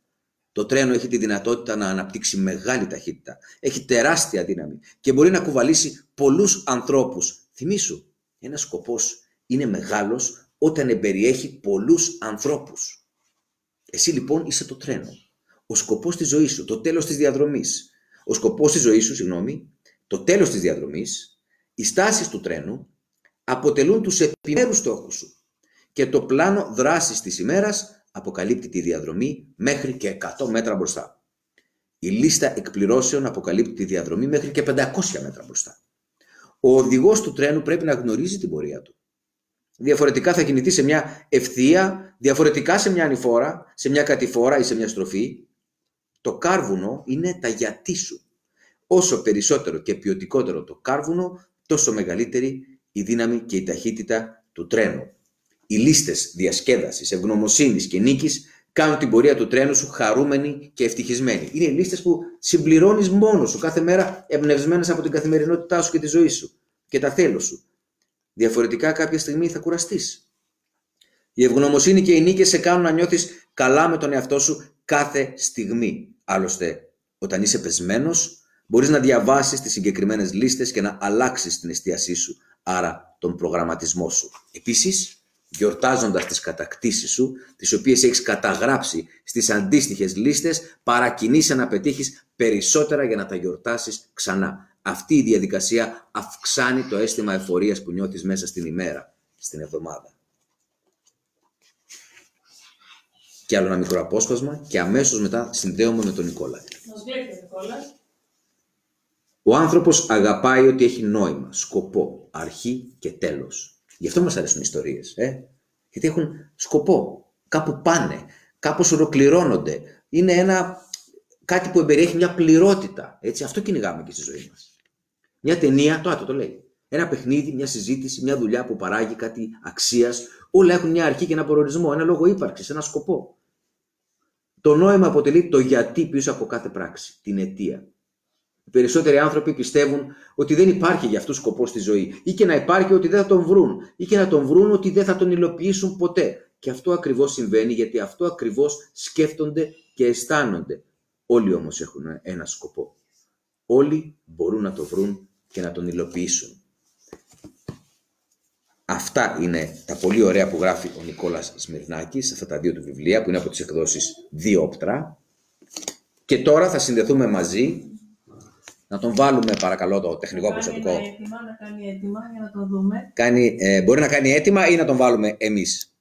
Το τρένο έχει τη δυνατότητα να αναπτύξει μεγάλη ταχύτητα, έχει τεράστια δύναμη και μπορεί να κουβαλήσει πολλούς ανθρώπους. Θυμήσου, ένας σκοπός είναι μεγάλος όταν εμπεριέχει πολλούς ανθρώπους. Εσύ λοιπόν είσαι το τρένο. Ο σκοπός της ζωής σου, το τέλος της διαδρομής. Ο σκοπός της ζωής σου, συγγνώμη, το τέλος της διαδρομής, οι στάσεις του τρένου αποτελούν τους επιμέρους στόχους σου και το πλάνο δράσης της ημέρας αποκαλύπτει τη διαδρομή μέχρι και 100 μέτρα μπροστά. Η λίστα εκπληρώσεων αποκαλύπτει τη διαδρομή μέχρι και 500 μέτρα μπροστά. Ο οδηγός του τρένου πρέπει να γνωρίζει την πορεία του. Διαφορετικά θα κινηθεί σε μια ευθεία, διαφορετικά σε μια ανηφόρα, σε μια κατηφόρα ή σε μια στροφή. Το κάρβουνο είναι τα γιατί σου. Όσο περισσότερο και ποιοτικότερο το κάρβουνο, τόσο μεγαλύτερη η δύναμη και η ταχύτητα του τρένου. Οι λίστες διασκέδασης, ευγνωμοσύνης και νίκης κάνουν την πορεία του τρένου σου χαρούμενη και ευτυχισμένη. Είναι οι λίστες που συμπληρώνεις μόνος σου κάθε μέρα εμπνευσμένες από την καθημερινότητά σου και τη ζωή σου και τα θέλω σου. Διαφορετικά κάποια στιγμή θα κουραστείς. Η ευγνωμοσύνη και οι νίκες σε κάνουν να νιώθεις καλά με τον εαυτό σου κάθε στιγμή. Άλλωστε, όταν είσαι πεσμένος, μπορείς να διαβάσεις τις συγκεκριμένες λίστες και να αλλάξεις την εστίασή σου, άρα τον προγραμματισμό σου. Επίσης, γιορτάζοντας τις κατακτήσεις σου, τις οποίες έχεις καταγράψει στις αντίστοιχες λίστες, παρακινείσαι να πετύχεις περισσότερα για να τα γιορτάσεις ξανά. Αυτή η διαδικασία αυξάνει το αίσθημα εφορίας που νιώθεις μέσα στην ημέρα, στην εβδομάδα. Και άλλο ένα μικρό απόσπασμα και αμέσως μετά συνδέομαι με τον Νικόλα. Μας βλέπει ο Νικόλας. Ο άνθρωπος αγαπάει ότι έχει νόημα, σκοπό, αρχή και τέλος. Γι' αυτό μας αρέσουν οι ιστορίες. Ε; Γιατί έχουν σκοπό. Κάπου πάνε. Κάπως ολοκληρώνονται. Είναι ένα, κάτι που εμπεριέχει μια πληρότητα. Έτσι, αυτό κυνηγάμε και στη ζωή μας. Μια ταινία, το άτο το λέει. Ένα παιχνίδι, μια συζήτηση, μια δουλειά που παράγει κάτι αξίας. Όλα έχουν μια αρχή και ένα προορισμό, ένα λόγο ύπαρξης, ένα σκοπό. Το νόημα αποτελεί το γιατί πίσω από κάθε πράξη, την αιτία. Οι περισσότεροι άνθρωποι πιστεύουν ότι δεν υπάρχει για αυτούς σκοπός στη ζωή ή και να υπάρχει ότι δεν θα τον βρουν ή και να τον βρουν ότι δεν θα τον υλοποιήσουν ποτέ. Και αυτό ακριβώς συμβαίνει γιατί αυτό ακριβώς σκέφτονται και αισθάνονται. Όλοι όμως έχουν ένα σκοπό. Όλοι μπορούν να το βρουν και να τον υλοποιήσουν. Αυτά είναι τα πολύ ωραία που γράφει ο Νικόλας Σμυρνάκης, αυτά τα δύο του βιβλία που είναι από τις εκδόσεις Διόπτρα. Και τώρα θα συνδεθούμε μαζί να τον βάλουμε παρακαλώ το τεχνικό Κάνει προσωπικό. ένα αίτημα, να κάνει έτοιμα για να το δούμε. Κάνει, ε, μπορεί να κάνει έτοιμα ή να τον βάλουμε εμείς.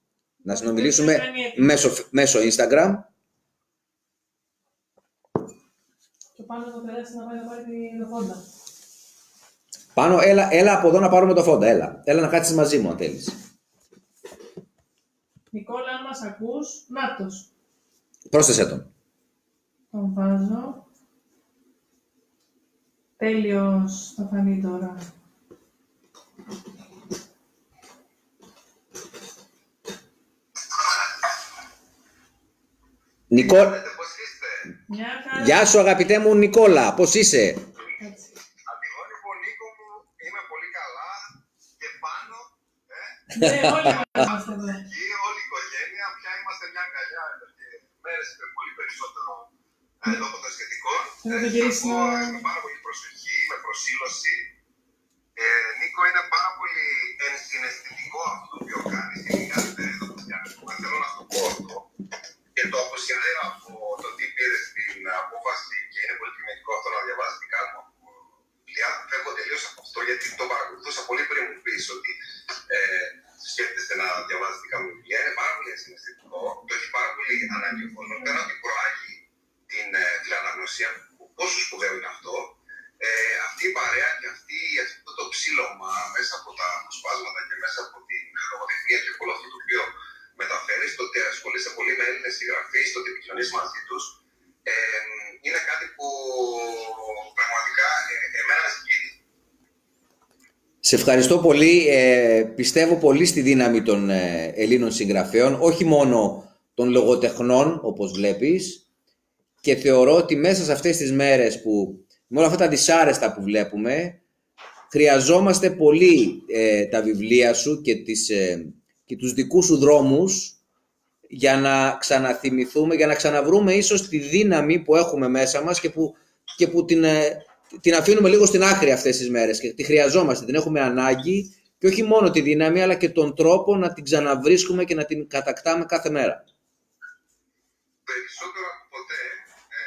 Να συνομιλήσουμε να κάνει έτοιμα. μέσω, μέσω Instagram. Και πάνω θα περάσει να πάει να πάρει τη λεφόντα. Πάνω, έλα, έλα από εδώ να πάρουμε το φόντα. Έλα, έλα να κάτσεις μαζί μου αν θέλεις. Νικόλα, αν μας ακούς, νάτος. Πρόσθεσέ τον. Τον βάζω. Τέλειος θα φανεί τώρα. Νικό... Ξέρετε πώς είστε; Μια χαρά. Γεια σου αγαπητέ μου Νικόλα, πώς είσαι; Ναι, όλοι όλη η οικογένεια πια είμαστε μια καλιά εδώ και μέρες με πολύ περισσότερο λόγω των σχετικών. Με πάρα πολύ προσοχή, με προσήλωση. Ε, Νίκο, είναι πάρα πολύ ενσυναισθητικό αυτό το οποίο κάνεις και κάθε εδώ που Θέλω να σου πω αυτό. Και το αποσυνδέω από το τι πήρε στην απόφαση και είναι πολύ τιμητικό αυτό να διαβάσεις τι κάνουμε δουλειά. Φεύγω τελείως από αυτό γιατί το παρακολουθούσα πολύ πριν μου πεις ότι ε, σκέφτεστε να διαβάζει δικά μου βιβλία. Είναι πάρα πολύ συναισθητικό. Το έχει πάρα πολύ ανάγκη ο κόσμος. Πέρα ότι προάγει την ε, φιλαναγνωσία, πόσο σπουδαίο είναι αυτό. Ε, αυτή η παρέα και αυτή, αυτό το ψήλωμα μέσα από τα αποσπάσματα και μέσα από την λογοτεχνία και όλο αυτό το οποίο μεταφέρει, το ότι ασχολείσαι πολύ με Έλληνες συγγραφείς, το ότι επικοινωνείς μαζί τους, ε, είναι κάτι που πραγματικά ε, εμένα με συγκινεί. Σε ευχαριστώ πολύ. Ε, πιστεύω πολύ στη δύναμη των ε, Ελλήνων συγγραφέων, όχι μόνο των λογοτεχνών, όπως βλέπεις, και θεωρώ ότι μέσα σε αυτές τις μέρες που, με όλα αυτά τα δυσάρεστα που βλέπουμε, χρειαζόμαστε πολύ ε, τα βιβλία σου και, τις, ε, και τους δικούς σου δρόμους για να ξαναθυμηθούμε, για να ξαναβρούμε ίσως τη δύναμη που έχουμε μέσα μας και που, και που την, ε, την αφήνουμε λίγο στην άκρη αυτές τις μέρες και τη χρειαζόμαστε, την έχουμε ανάγκη και όχι μόνο τη δύναμη αλλά και τον τρόπο να την ξαναβρίσκουμε και να την κατακτάμε κάθε μέρα. Περισσότερο από ποτέ ε,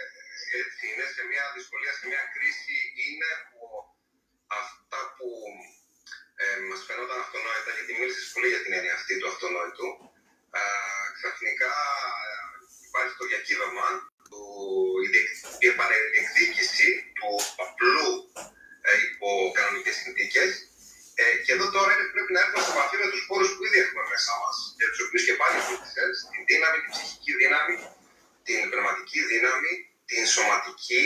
έτσι είναι σε μια δυσκολία, σε μια κρίση είναι που αυτά που ε, μας φαινόταν αυτονόητα γιατί μίλησες πολύ για την έννοια αυτή του αυτονόητου ξαφνικά ε, υπάρχει το διακύβευμα, του, η επανεκδίκηση του απλού ε, υπό κανονικές συνθήκες. Ε, και εδώ τώρα πρέπει να έρθουμε σε επαφή με τους πόρους που ήδη έχουμε μέσα μας, για τους οποίους και πάλι μίλησες, την δύναμη, την ψυχική δύναμη, την πνευματική δύναμη, την σωματική,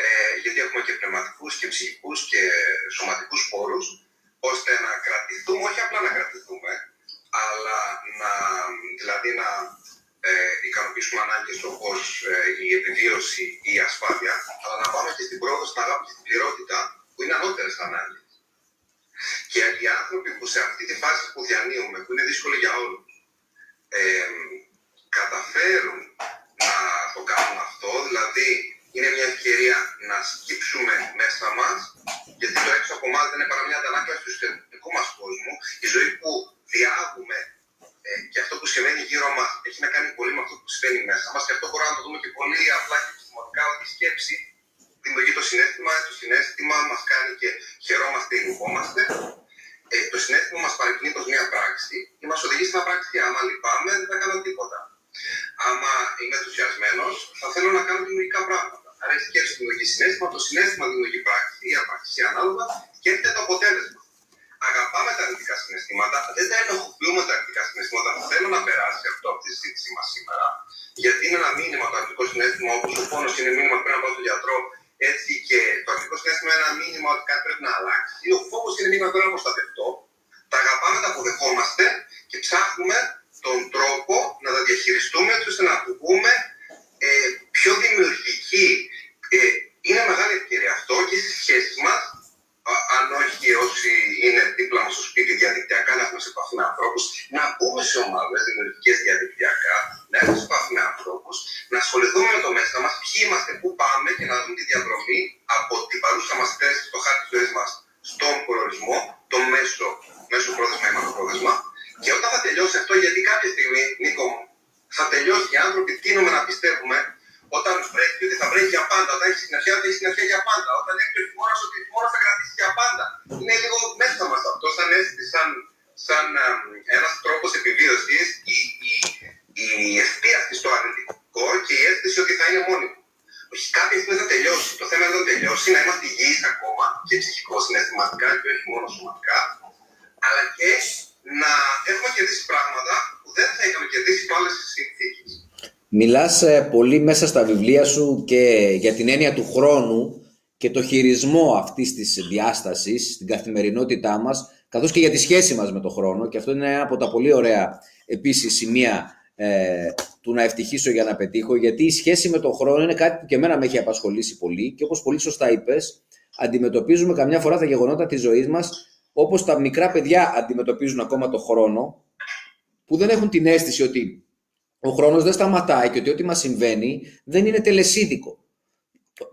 ε, γιατί έχουμε και πνευματικούς και ψυχικούς και σωματικούς πόρους, ώστε να κρατηθούμε, όχι απλά να κρατηθούμε, αλλά να, δηλαδή να ε, ικανοποιήσουμε ανάγκες όπως ε, η επιβίωση ή η ασφάλεια, αλλά να πάμε και στην πρόοδο, στην αγάπη και στην πληρότητα, που είναι ανώτερες ανάγκες. Και οι άνθρωποι που σε αυτή τη φάση που διανύουμε, που είναι δύσκολη για όλους, ε, καταφέρουν να το κάνουν αυτό, δηλαδή είναι μια ευκαιρία να σκύψουμε μέσα μας, γιατί το έξω από εμάς δεν είναι παρά μια αντανάκλαση του εσωτερικού μας κόσμου, η ζωή που διάγουμε ε, και αυτό που συμβαίνει γύρω μας έχει να κάνει πολύ με αυτό που συμβαίνει μέσα μας. Και αυτό μπορούμε να το δούμε και πολύ απλά και επιστημονικά ότι η σκέψη δημιουργεί το συνέστημα, το συνέστημα μας κάνει και χαιρόμαστε ή λυπόμαστε. Ε, το συνέστημα μας παρεκκλίνει προς μια πράξη και μας οδηγεί σε μια πράξη. Άμα λυπάμαι, δεν θα κάνω τίποτα. Άμα είμαι ενθουσιασμένος, θα θέλω να κάνω δημιουργικά πράγματα. Άρα η σκέψη δημιουργεί συνέστημα, το συνέστημα δημιουργεί Μιλάς ε, πολύ μέσα στα βιβλία σου και για την έννοια του χρόνου και το χειρισμό αυτής της διάστασης στην καθημερινότητά μας, καθώς και για τη σχέση μας με το χρόνο. Και αυτό είναι ένα από τα πολύ ωραία επίσης σημεία ε, του να ευτυχήσω για να πετύχω, γιατί η σχέση με τον χρόνο είναι κάτι που και εμένα με έχει απασχολήσει πολύ και όπως πολύ σωστά είπες, αντιμετωπίζουμε καμιά φορά τα γεγονότα της ζωής μας όπως τα μικρά παιδιά αντιμετωπίζουν ακόμα το χρόνο, που δεν έχουν την αίσθηση ότι ο χρόνος δεν σταματάει και ότι ό,τι μας συμβαίνει δεν είναι τελεσίδικο.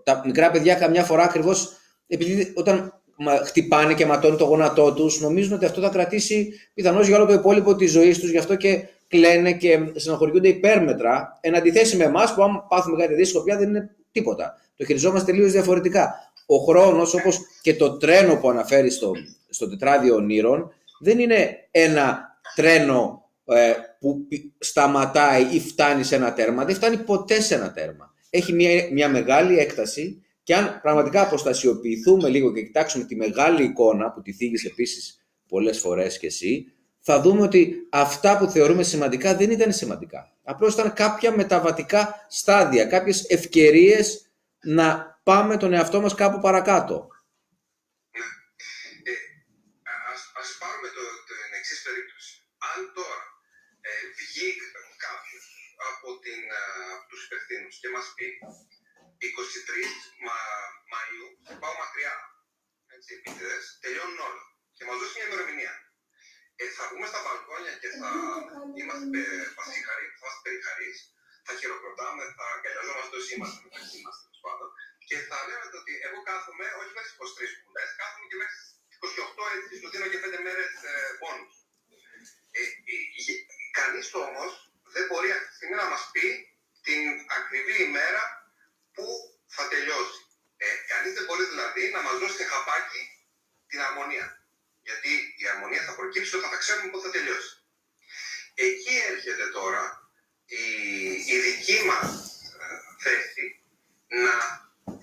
Τα μικρά παιδιά καμιά φορά ακριβώς, επειδή όταν χτυπάνε και ματώνουν το γόνατό τους, νομίζουν ότι αυτό θα κρατήσει πιθανώς για όλο το υπόλοιπο της ζωής τους, γι' αυτό και κλαίνε και συναχωριούνται υπέρμετρα, εν αντιθέσει με εμάς που αν πάθουμε κάτι δύσκολο πια δεν είναι τίποτα. Το χειριζόμαστε τελείως διαφορετικά. Ο χρόνος, όπως και το τρένο που αναφέρεις στο, στο τετράδιο ονείρων, δεν είναι ένα τρένο ε, που σταματάει ή φτάνει σε ένα τέρμα. Δεν φτάνει ποτέ σε ένα τέρμα. Έχει μια, μια μεγάλη έκταση και αν πραγματικά αποστασιοποιηθούμε λίγο και κοιτάξουμε τη μεγάλη εικόνα που τη θίγεις επίσης πολλές φορές και εσύ, θα δούμε ότι αυτά που θεωρούμε σημαντικά δεν ήταν σημαντικά. Απλώς ήταν κάποια μεταβατικά στάδια, κάποιες ευκαιρίες να πάμε τον εαυτό μας κάπου παρακάτω. Βγει κάποιος από, την, από τους υπευθύνους και μας πει 23 Μα, Μαΐου πάω μακριά, έτσι, επίτηδες, τελειώνουν όλα και μας δώσει μια ημερομηνία. Ε, θα βγούμε στα μπαλκόνια και θα είμαστε πασίχαροι, θα είμαστε περιχαρείς, θα χειροκροτάμε, θα αγκαλιαζόμαστε όσοι είμαστε μεταξύ μας, τέλος πάντων, και θα λέμε ότι εγώ κάθομαι, όχι μέχρι 23 που λες, κάθομαι και μέχρι 28 έτσι, σου δίνω και 5 μέρες ε, πόνους. Ε, ε, κανείς όμως δεν μπορεί αυτή τη στιγμή να μας πει την ακριβή ημέρα που θα τελειώσει. Ε, κανείς δεν μπορεί δηλαδή να μας δώσει χαπάκι την αρμονία. Γιατί η αρμονία θα προκύψει όταν θα ξέρουμε πότε θα τελειώσει. Εκεί έρχεται τώρα η, η δική μας ε, θέση να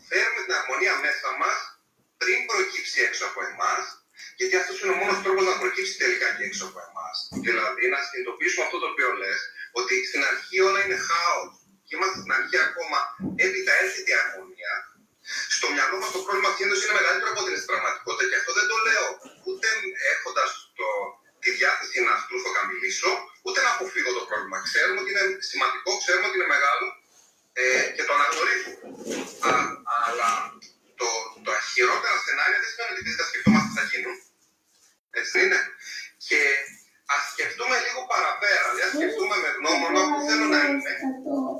φέρουμε την αρμονία μέσα μας πριν προκύψει έξω από εμάς γιατί αυτός είναι ο μόνος τρόπος να προκύψει τελικά και έξω από εμάς. Δηλαδή να συνειδητοποιήσουμε αυτό το οποίο λες, ότι στην αρχή όλα είναι χάος. Και είμαστε στην αρχή ακόμα. Έπειτα έρχεται η αρμονία. Στο μυαλό μας το πρόβλημα συνήθω είναι μεγαλύτερο από ό,τι είναι στην πραγματικότητα. Και αυτό δεν το λέω ούτε έχοντας τη διάθεση να στρούφω ούτε να αποφύγω το πρόβλημα. Ξέρουμε ότι είναι σημαντικό, ξέρουμε ότι είναι μεγάλο ε, και το αναγνωρίζουμε. αλλά το, το χειρότερα σενάρια δεν σημαίνει ότι δεν τα σκεφτόμαστε τι θα γίνουν. Έτσι είναι. Και ας σκεφτούμε λίγο παραπέρα, δηλαδή ας σκεφτούμε με γνώμονα που θέλω να είμαι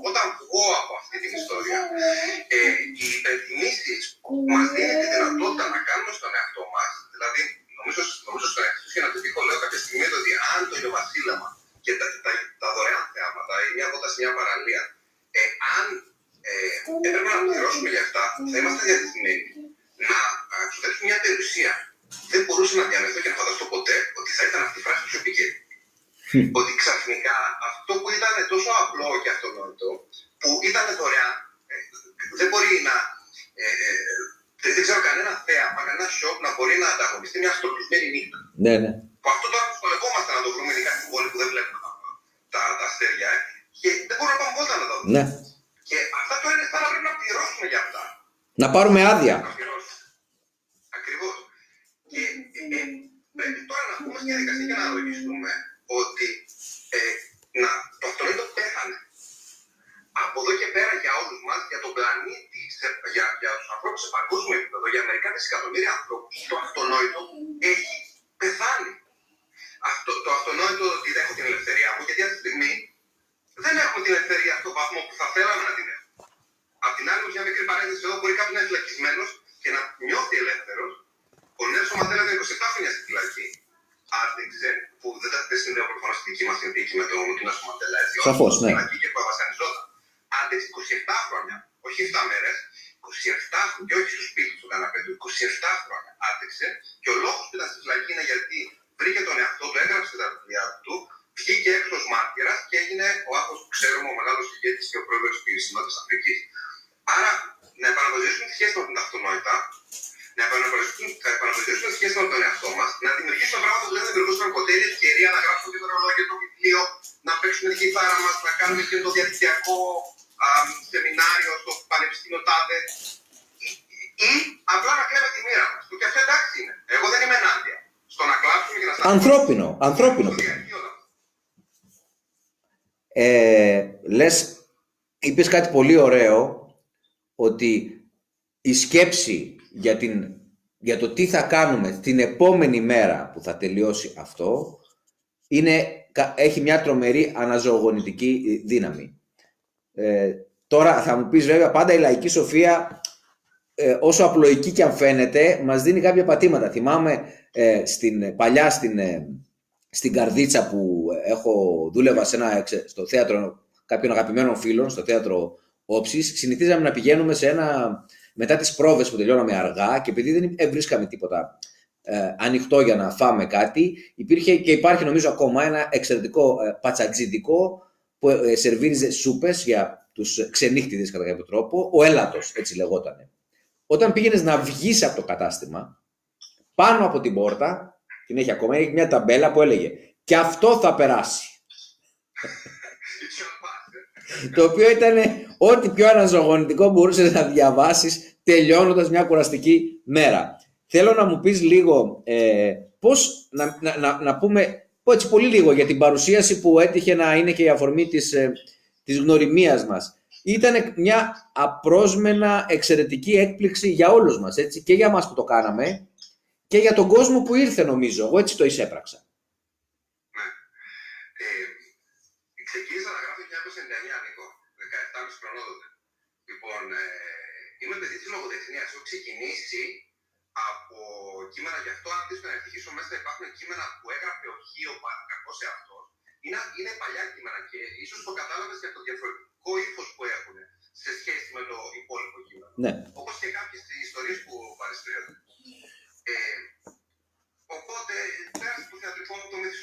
όταν βγω από αυτή την ιστορία. Ε, οι υπενθυμίσεις μας δίνει τη δυνατότητα να κάνουμε στον εαυτό μας, δηλαδή νομίζω, νομίζω στον εαυτό και να το τύχω λέω κάποια στιγμή ότι αν το ηλιοβασίλεμα και τα, τα, τα δωρεάν θέματα ή μια βότα σε μια παραλία, ε, αν ε, έπρεπε να πληρώσουμε για αυτά, θα είμαστε διατεθειμένοι να εξωτερήσουμε μια περιουσία. Δεν μπορούσα να διανοηθώ και να φανταστώ ποτέ ότι θα ήταν αυτή η φράση πιο επικίνδυνη. Ότι ξαφνικά αυτό που ήταν τόσο απλό και αυτονόητο, που ήταν δωρεάν, ε, δεν μπορεί να. Ε, ε, δεν ξέρω κανένα θέαμα, κανένα σοκ να μπορεί να ανταγωνιστεί μια στροπισμένη νύχτα. Ναι, ναι. Που αυτό τώρα δυσκολευόμαστε να το βρούμε, ειδικά στην πόλη που δεν βλέπουμε τα, τα αστέρια. Και δεν μπορούμε να πάμε πότε να τα δούμε. Ναι. Και αυτά τώρα είναι σαν να πρέπει να πληρώσουμε για αυτά. Να πάρουμε άδεια. Ακριβώ. Και ε, ε, πρέπει τώρα να πούμε μια διαδικασία και να λογιστούμε ότι ε, να, το αυτονόητο πέθανε. Από εδώ και πέρα για όλους μας, για τον πλανήτη, σε, για, για τους ανθρώπους σε παγκόσμιο επίπεδο, για μερικά δισεκατομμύρια ανθρώπους, το αυτονόητο έχει πεθάνει. Αυτό, το αυτονόητο ότι δεν έχω την ελευθερία μου, γιατί αυτή τη στιγμή δεν έχουμε την ελευθερία στον βαθμό που θα θέλαμε να την έχουμε. Απ' την άλλη, μια μικρή παρένθεση εδώ μπορεί κάποιος να είναι φυλακισμένος και να νιώθει ελεύθερος. Ο Νέλσο Μαντέλα ήταν 27 χρόνια στη φυλακή. Άντεξε, που δεν τα δεν συνδέω προφανώ στη δική μας συνθήκη με τον Νέλσο Μαντέλα. Σαφώς, ναι. Φυλακή και που βασανιζόταν. Άντεξε 27 χρόνια, όχι 7 μέρες, 27 χρόνια, και όχι στο σπίτι του καναπέ του, 27 χρόνια άντεξε. Και ο λόγος που ήταν στη φυλακή είναι γιατί βρήκε τον εαυτό του, έγραψε τα βιβλία του, βγήκε έξω ως μάρτυρας και έγινε ο άνθρωπο που ξέρουμε, ο μεγάλος ηγέτης και ο πρόεδρος της Νότια Αφρικής. Άρα, να επαναπατρίσουμε τη σχέση με την αυτονόητα, να επαναπατρίσουμε τη σχέση με τον εαυτό μας, να δημιουργήσουμε πράγματα που δεν δημιουργούσαν ποτέ. Είναι ευκαιρία να γράψουμε το ρολόγιο, το βιβλίο, να παίξουμε την κιθάρα μας, να κάνουμε και το διαδικτυακό α, σεμινάριο στο Πανεπιστήμιο Τάδε. Ή, ή απλά να κλαίμε τη μοίρα μας. Και αυτό εντάξει είναι. Εγώ δεν είμαι ενάντια. Στο να κλάψουμε και να σταματήσουμε. Ανθρώπινο, ανθρώπινο. Ε, λες, είπες κάτι πολύ ωραίο, ότι η σκέψη για, την, για το τι θα κάνουμε την επόμενη μέρα που θα τελειώσει αυτό είναι, έχει μια τρομερή αναζωογονητική δύναμη. Ε, τώρα θα μου πεις βέβαια πάντα η λαϊκή σοφία ε, όσο απλοϊκή και αν φαίνεται μας δίνει κάποια πατήματα. Θυμάμαι ε, στην, παλιά στην, ε, στην Καρδίτσα που έχω, δούλευα σε ένα, στο θέατρο κάποιων αγαπημένων φίλων, στο θέατρο όψεις, συνηθίζαμε να πηγαίνουμε σε ένα, μετά τις πρόβες που τελειώναμε αργά και επειδή δεν ε, βρίσκαμε τίποτα ε, ανοιχτό για να φάμε κάτι, υπήρχε και υπάρχει νομίζω ακόμα ένα εξαιρετικό ε, πατσατζίδικο που ε, σερβίριζε σούπες για τους ξενύχτιδες κατά κάποιο τρόπο, ο έλατος έτσι λεγότανε. Όταν πήγαινες να βγεις από το κατάστημα, πάνω από την πόρτα, την έχει ακόμα, έχει μια ταμπέλα που έλεγε «Και αυτό θα περάσει». το οποίο ήταν ό,τι πιο αναζωογονητικό μπορούσες να διαβάσεις τελειώνοντας μια κουραστική μέρα. Θέλω να μου πεις λίγο ε, πώς, να, να, να, να πούμε έτσι πολύ λίγο για την παρουσίαση που έτυχε να είναι και η αφορμή της, ε, της γνωριμίας μας. Ήταν μια απρόσμενα εξαιρετική έκπληξη για όλους μας, έτσι, και για μας που το κάναμε και για τον κόσμο που ήρθε νομίζω. Εγώ έτσι το εισέπραξα. Ναι. Ε, ξεκίνησα να γράφω το 1999, Νίκο, 17,5 χρονών τότε. Λοιπόν, ε, είμαι παιδί της λογοτεχνίας. Έχω ξεκινήσει από κείμενα γι' αυτό, αν θες να ευτυχήσω μέσα, υπάρχουν κείμενα που έγραφε ο Χίο Παρακακό σε αυτό. Είναι, είναι παλιά κείμενα και ίσως το κατάλαβες και από το διαφορετικό ύφος που έχουν σε σχέση με το υπόλοιπο κείμενο. Ναι. Όπως και κάποιες ιστορίες που παρισφρέονται. Ε, οπότε, πέρασε το θεατρικό το μυθιστόρημα,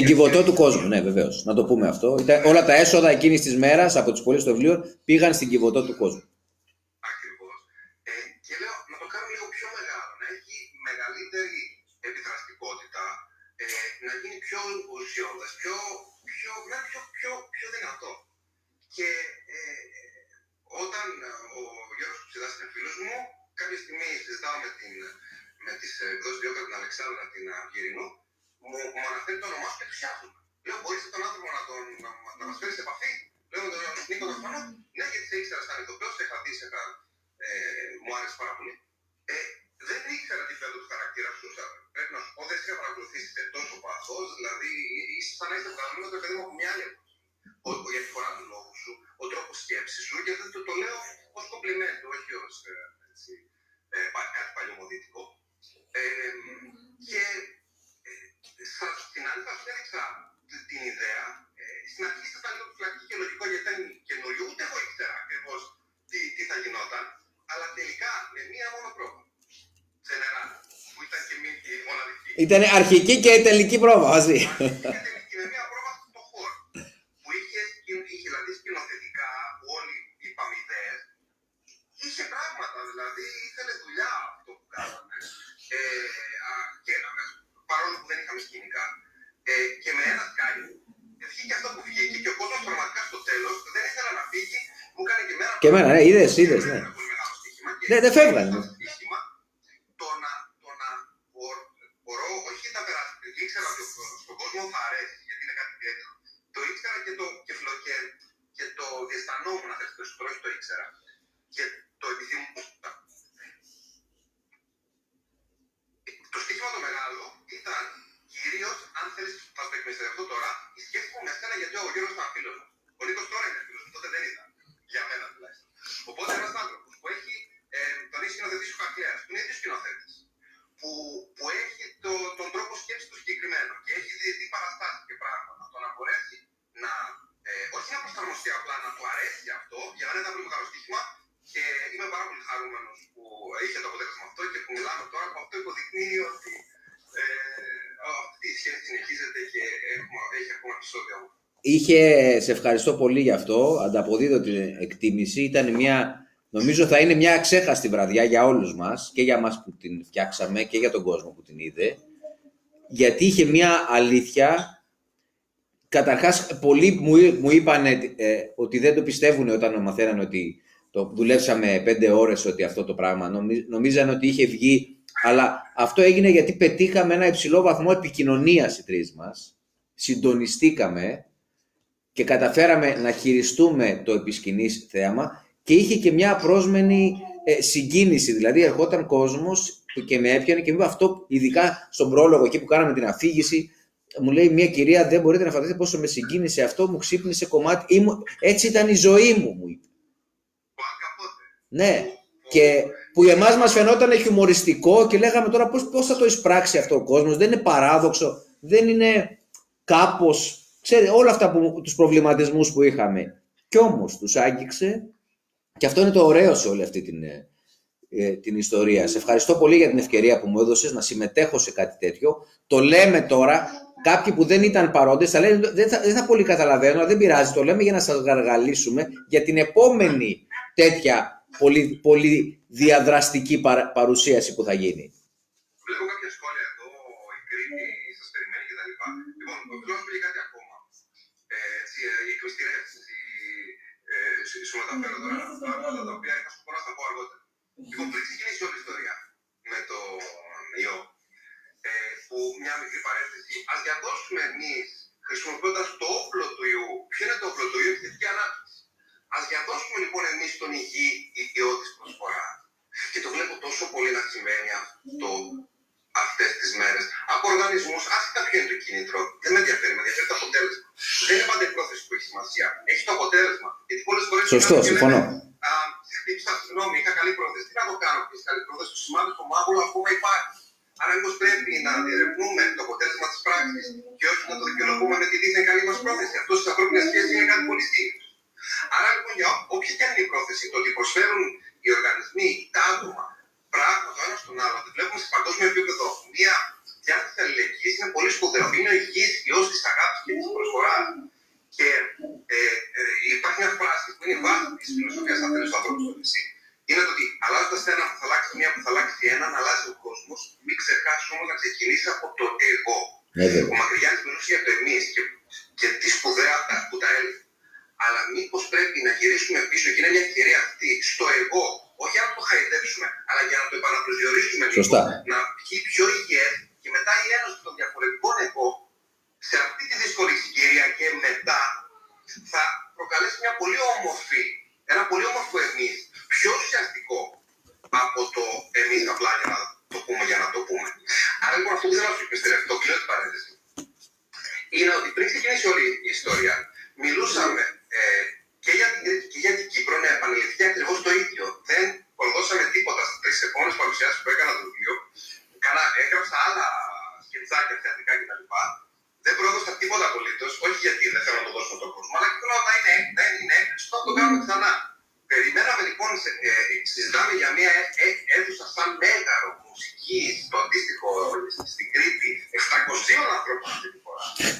την κυβωτό του κόσμου, ναι, βεβαίως. Να το πούμε αυτό. Ήταν, όλα τα έσοδα εκείνης της μέρας από τις πωλήσει των βιβλίων πήγαν στην κυβωτό του κόσμου. Είσαι σαν να είσαι βγαλμένο το παιδί μου από μια άλλη εποχή. Για τη φορά του λόγου σου, ο τρόπος σκέψης σου. Και το, το λέω ως κομπλιμέντο, όχι ως ε, κάτι παλιωμοδίτικο. Ε, και ε, στην άλλη θα σου έδειξα την ιδέα. Ε, στην αρχή ήταν λίγο φυλακή και λογικό γιατί ήταν καινούριο. Ούτε εγώ ήξερα ακριβώς τι, τι θα γινόταν. Αλλά τελικά με μία μόνο πρόβα. General, που ήταν και μη και μοναδική. Ήταν αρχική και τελική πρόβα μαζί. Είδες, είδε, ναι. Ένα πολύ μεγάλο στοίχημα και Ναι, δεν φεύγανε. Είχε, σε ευχαριστώ πολύ γι' αυτό, ανταποδίδω την εκτίμηση. Ήταν μια, νομίζω θα είναι μια ξέχαστη βραδιά για όλους μας και για μας που την φτιάξαμε και για τον κόσμο που την είδε. Γιατί είχε μια αλήθεια Καταρχάς, πολλοί μου, μου είπαν ε, ότι δεν το πιστεύουν όταν μαθαίναν ότι το δουλέψαμε πέντε ώρες ότι αυτό το πράγμα. νομίζαν ότι είχε βγει, αλλά αυτό έγινε γιατί πετύχαμε ένα υψηλό βαθμό επικοινωνίας οι τρεις μας. Συντονιστήκαμε και καταφέραμε να χειριστούμε το επισκηνής θέαμα και είχε και μια πρόσμενη ε, συγκίνηση. Δηλαδή, ερχόταν κόσμος και με έπιανε και μου αυτό, ειδικά στον πρόλογο εκεί που κάναμε την αφήγηση, μου λέει μια κυρία, δεν μπορείτε να φανταστείτε πόσο με συγκίνησε αυτό, μου ξύπνησε κομμάτι. Έτσι ήταν η ζωή μου, μου είπε. Ναι, και που για εμάς μας φαινόταν χιουμοριστικό και λέγαμε τώρα πώς, πώς θα το εισπράξει αυτό ο κόσμος, δεν είναι παράδοξο, δεν είναι κάπως, ξέρετε, όλα αυτά που, τους προβληματισμούς που είχαμε. Κι όμως τους άγγιξε και αυτό είναι το ωραίο σε όλη αυτή την, ε, την ιστορία. Σε ευχαριστώ πολύ για την ευκαιρία που μου έδωσες να συμμετέχω σε κάτι τέτοιο. Το λέμε τώρα, κάποιοι που δεν ήταν παρόντες θα λένε δεν θα, δεν θα πολύ καταλαβαίνω, αλλά δεν πειράζει, το λέμε για να σας γαργαλίσουμε για την επόμενη τέτοια πολύ, πολύ διαδραστική παρουσίαση που θα γίνει. Βλέπω κάποια σχόλια εδώ, η Κρήτη σας περιμένει κτλ. Λοιπόν, θέλω να πω κάτι ακόμα. Ε, έτσι, ε, οι εκμυστηρεύσει, ε, σου μεταφέρω τώρα πράγματα τα οποία είχα σκοπό να στα πω αργότερα. Λοιπόν, πριν ξεκινήσει όλη η ιστορία με το ιό, ε, που μια μικρή παρένθεση, ας διαδώσουμε εμείς χρησιμοποιώντας το όπλο του ιού. Ποιο είναι το όπλο του ιού, η θετική ανάπτυξη. Α διαδώσουμε λοιπόν εμείς τον υγιή ιδιό της προσφοράς. Και το βλέπω τόσο πολύ να συμβαίνει αυτό αυτές τις μέρες. Από οργανισμούς, άσχετα ποιο είναι το κίνητρο, δεν με ενδιαφέρει, με ενδιαφέρει το αποτέλεσμα. Δεν είναι πάντα η πρόθεση που έχεις σημασία. Έχει το αποτέλεσμα. Γιατί πολλές φορές. Σωστό, συμφωνώ. Χτύπησα, συγγνώμη, είχα καλή πρόθεση. Τι να το κάνω, έχει καλή πρόθεση. Το σημάδι στο μάγουλο ακόμα υπάρχει. Άρα, μήπως πρέπει να διερευνούμε το αποτέλεσμα της πράξης και όχι να το δικαιολογούμε με τη δίθεν καλή μας πρόθεση. Αυτός στι ανθρώπινε σχέσει είναι κάτι πολύ σύνηθι. Άρα λοιπόν για όποια και αν είναι η πρόθεση, το ότι προσφέρουν οι οργανισμοί, τα άτομα, πράγματα το ένας στον άλλο, ότι βλέπουμε σε παγκόσμιο επίπεδο μια διάθεση αλληλεγγύη είναι πολύ σπουδαίο. Είναι ο υγιή ιό της αγάπης και της προσφοράς. Και ε, ε, υπάρχει μια φράση που είναι βάση της φιλοσοφίας αν θέλεις του ανθρώπου στο νησί. Είναι το ότι αλλάζοντας ένα που θα αλλάξει μία που θα αλλάξει έναν, αλλάζει ο κόσμος. Μην ξεχάσεις όμως να ξεκινήσεις από το εγώ. Ο Μακρυγιάννη μιλούσε για το εμείς και, και τι σπουδαία που τα έλεγε αλλά μήπως πρέπει να γυρίσουμε πίσω και είναι μια ευκαιρία αυτή στο εγώ, όχι για να το χαϊδέψουμε, αλλά για να το επαναπροσδιορίσουμε λίγο, να βγει πιο υγιές και μετά η ένωση των διαφορετικών εγώ σε αυτή τη δύσκολη συγκυρία και μετά θα προκαλέσει μια πολύ όμορφη, ένα πολύ όμορφο εμείς, πιο ουσιαστικό από το εμείς απλά για να το πούμε για να το πούμε. Άρα λοιπόν αυτό που θέλω να σου επιστρέψω, το κλείνω την παρένθεση, είναι ότι πριν ξεκινήσει όλη η ιστορία, μιλούσαμε ε, και, για, και για την Κύπρο να επανεληφθεί ακριβώς το ίδιο.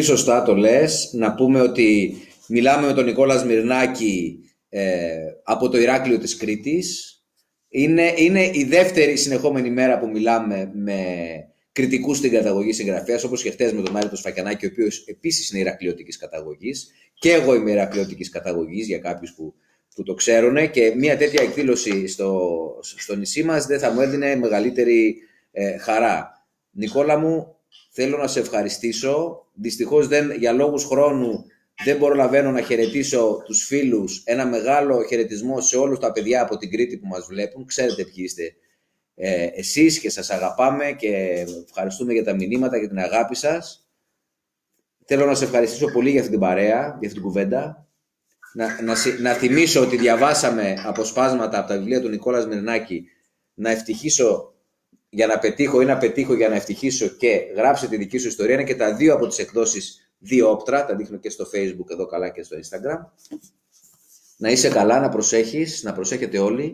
Πολύ σωστά το λες. Να πούμε ότι μιλάμε με τον Νικόλας Σμυρνάκη ε, από το Ηράκλειο της Κρήτης, είναι, είναι η δεύτερη συνεχόμενη μέρα που μιλάμε με κριτικούς στην καταγωγή συγγραφέας, όπως και χτες με τον Μάριο του Σφακιανάκη, ο οποίος επίσης είναι Ηρακλειώτικης καταγωγής. Και εγώ είμαι Ηρακλειώτικης καταγωγής για κάποιους που, που το ξέρουν. Και μια τέτοια εκδήλωση στο, στο νησί μας δεν θα μου έδινε μεγαλύτερη ε, χαρά. Νικόλα μου, θέλω να σε ευχαριστήσω. Δυστυχώς για λόγους χρόνου δεν προλαβαίνω να χαιρετήσω τους φίλους. Ένα μεγάλο χαιρετισμό σε όλους τα παιδιά από την Κρήτη που μας βλέπουν. Ξέρετε ποιοι είστε ε, εσείς και σας αγαπάμε και ευχαριστούμε για τα μηνύματα και την αγάπη σας. Θέλω να σε ευχαριστήσω πολύ για αυτή την παρέα, για αυτή την κουβέντα. Να, να, να θυμίσω ότι διαβάσαμε αποσπάσματα από τα βιβλία του Νικόλας Μερνάκη να ευτυχήσω για να πετύχω ή να πετύχω για να ευτυχήσω και γράψε τη δική σου ιστορία. Είναι και τα δύο από τις εκδόσεις δύο όπτρα, τα δείχνω και στο facebook εδώ καλά και στο instagram. Να είσαι καλά, να προσέχεις, να προσέχετε όλοι,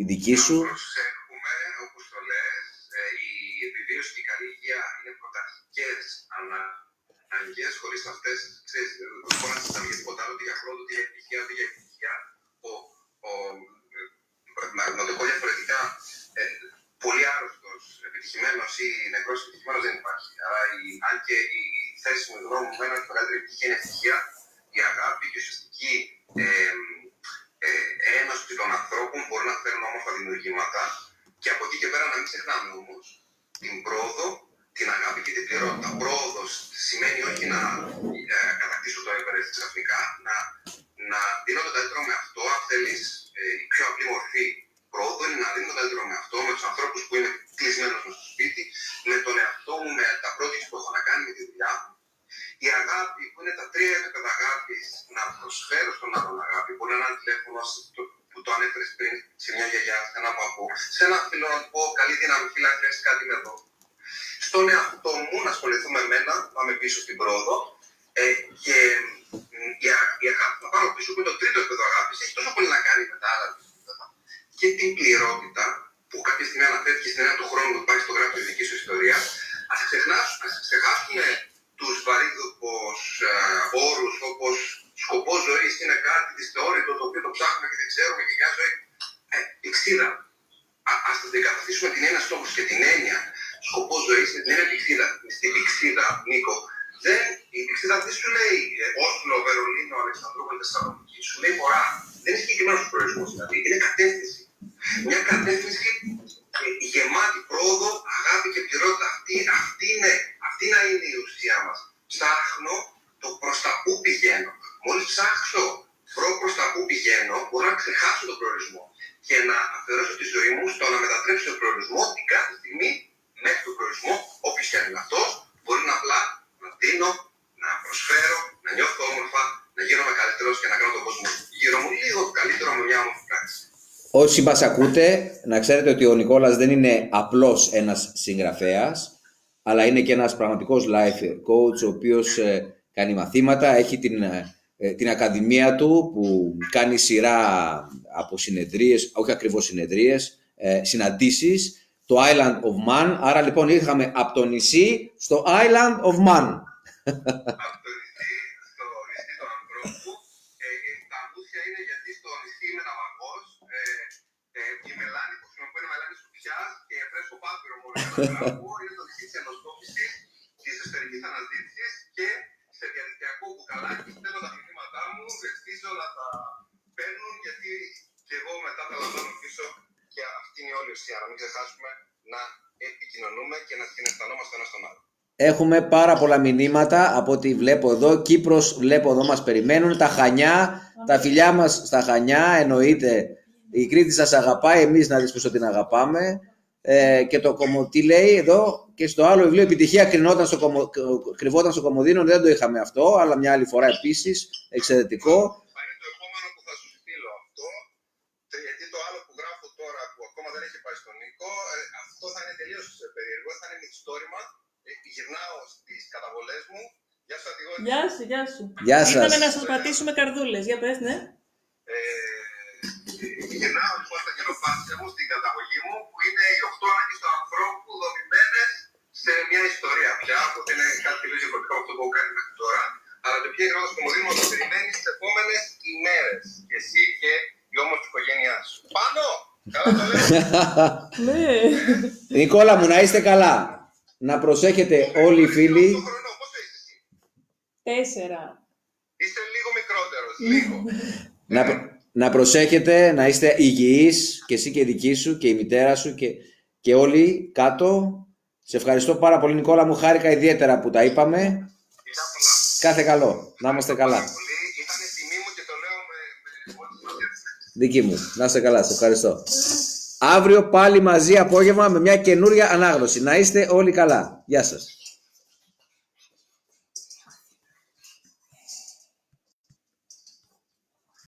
η δική σου. Να προσέχουμε, όπως το λες, ε, η επιβίωση και η καλή υγεία είναι πρωταρχικές ανάγκες, χωρίς αυτές, ξέρεις, δεν μπορεί να συζητάμε για τίποτα άλλο, ότι για χρόνο, ότι για επιτυχία, ότι για επιτυχία. Ο, ο, ε, να το πω διαφορετικά, ε, πολύ άρρωστος, επιτυχημένο ή νεκρός επιτυχημένος δεν υπάρχει. Άρα, η, αν και η θέση μου, η γνώμη μου, είναι ότι η μεγαλύτερη επιτυχία είναι ευτυχία, η αγάπη και η ουσιαστική ε, ε, ένωση των ανθρώπων μπορεί να φέρουν όμορφα δημιουργήματα. Και από εκεί και πέρα να μην ξεχνάμε όμως την πρόοδο, την αγάπη και την πληρότητα. Πρόοδο σημαίνει όχι να ε, κατακτήσω το Everest ξαφνικά, να, να δίνω το καλύτερο με αυτό, αν θέλεις ε, η πιο απλή μορφή πρόοδο είναι να δίνω το καλύτερο με αυτό, με τους ανθρώπους που είναι κλεισμένος στο σπίτι, με τον εαυτό μου, με τα projects που έχω να κάνει με τη δουλειά μου. Η αγάπη που είναι τα τρία επίπεδα αγάπης, να προσφέρω στον άλλον αγάπη. Μπορεί να είναι ένα τηλέφωνο που το ανέφερες πριν σε μια γιαγιά, σε ένα παππού, σε ένα φίλο να του πω καλή δύναμη, φίλα, χρειάζεται κάτι με εδώ. Στον εαυτό μου να ασχοληθούμε με μένα, πάμε πίσω στην πρόοδο ε, και η, η αγάπη να πάω πίσω που είναι το τρίτο επίπεδο αγάπης, έχει τόσο πολύ να κάνει με τα άλλα και την πληρότητα που κάποια στιγμή αναφέρθηκε στην ένα του χρόνου που πάει στο γράφει τη δική σου ιστορία, ας ξεχάσουμε τους βαρύδοπους ε, όρους όπως σκοπός ζωής είναι κάτι δυσθεώρητο το οποίο το ψάχνουμε και δεν ξέρουμε και μια ζωή. Ε, πηξίδα. Α το αντικαταστήσουμε την έννοια στόχος και την έννοια σκοπός ζωής με την έννοια πηξίδα. Στην πηξίδα, Νίκο, δεν, η πηξίδα δεν σου λέει ε, Όσλο, Βερολίνο, Αλεξανδρούπολη, Θεσσαλονίκη. Όσοι μας ακούτε, να ξέρετε ότι ο Νικόλας δεν είναι απλώς ένας συγγραφέας, αλλά είναι και ένας πραγματικός life coach, ο οποίος ε, κάνει μαθήματα, έχει την, ε, την ακαδημία του που κάνει σειρά από συνεδρίες, όχι ακριβώς συνεδρίες, ε, συναντήσεις, το Island of Man. Άρα λοιπόν ήρθαμε από το νησί στο Island of Man. είναι το νησί τη ενδοσκόπηση, τη εσωτερική αναζήτησης και σε διαδικτυακό μπουκαλάκι στέλνω τα μηνύματά μου, ευστίζω να τα παίρνουν γιατί και εγώ μετά τα λαμβάνω πίσω και αυτή είναι η όλη ουσία. Να μην ξεχάσουμε να επικοινωνούμε και να συναισθανόμαστε ένα στον άλλο. Έχουμε πάρα πολλά μηνύματα από ό,τι βλέπω εδώ. Κύπρος βλέπω εδώ μας περιμένουν. Τα Χανιά, τα φιλιά μας στα Χανιά εννοείται. Η Κρήτη σας αγαπάει, εμείς να δεις πόσο την αγαπάμε ε, και το τι λέει εδώ και στο άλλο βιβλίο Επιτυχία κρυβόταν στο, κομο, κρυβόταν στο Κομοδίνο, δεν το είχαμε αυτό, αλλά μια άλλη φορά επίσης. Εξαιρετικό. Θα είναι το επόμενο που θα σου στείλω αυτό, γιατί το άλλο που γράφω τώρα που ακόμα δεν έχει πάει στον Νίκο, ε, αυτό θα είναι τελείως περίεργο, θα είναι μυθιστόρημα. Ε, γυρνάω στις καταβολές μου. Γεια σου, Αντιγόνη. Γεια σου, γεια σου. Γεια σας. Ήρθαμε να σας πατήσουμε καρδούλες. Για πες, ναι. Ε, γυρνάω λοιπόν στα γενοπάτια μου, στην καταγωγή μου, που είναι οι 8 ανάγκε του ανθρώπου δομημένες σε μια ιστορία πια, που είναι κάτι τελείως διαφορετικό από αυτό που έχω κάνει μέχρι τώρα. Αλλά το οποίο γράφω στο μοντέλο το περιμένεις τις επόμενες ημέρες. Και εσύ και η όμορφη οικογένειά σου. Πάνω! Καλά το λέω. Ναι. Νικόλα μου, να είστε καλά. Να προσέχετε όλοι οι φίλοι. Το χρόνο, πόσο είσαι εσύ; Τέσσερα. Είστε λίγο μικρότερος, λίγο. Να, να προσέχετε, να είστε υγιείς και εσύ και η δική σου και η μητέρα σου και, και όλοι κάτω. Σε ευχαριστώ πάρα πολύ Νικόλα μου, χάρηκα ιδιαίτερα που τα είπαμε. Φιλιά πολλά. Κάθε καλό. Να είμαστε καλά. Πάρα πολύ. Ήταν τιμή μου και το λέω με, με όλη τη βαθιά. Δική μου. Να είστε καλά. Σε ευχαριστώ. Αύριο πάλι μαζί απόγευμα με μια καινούρια ανάγνωση. Να είστε όλοι καλά. Γεια σας.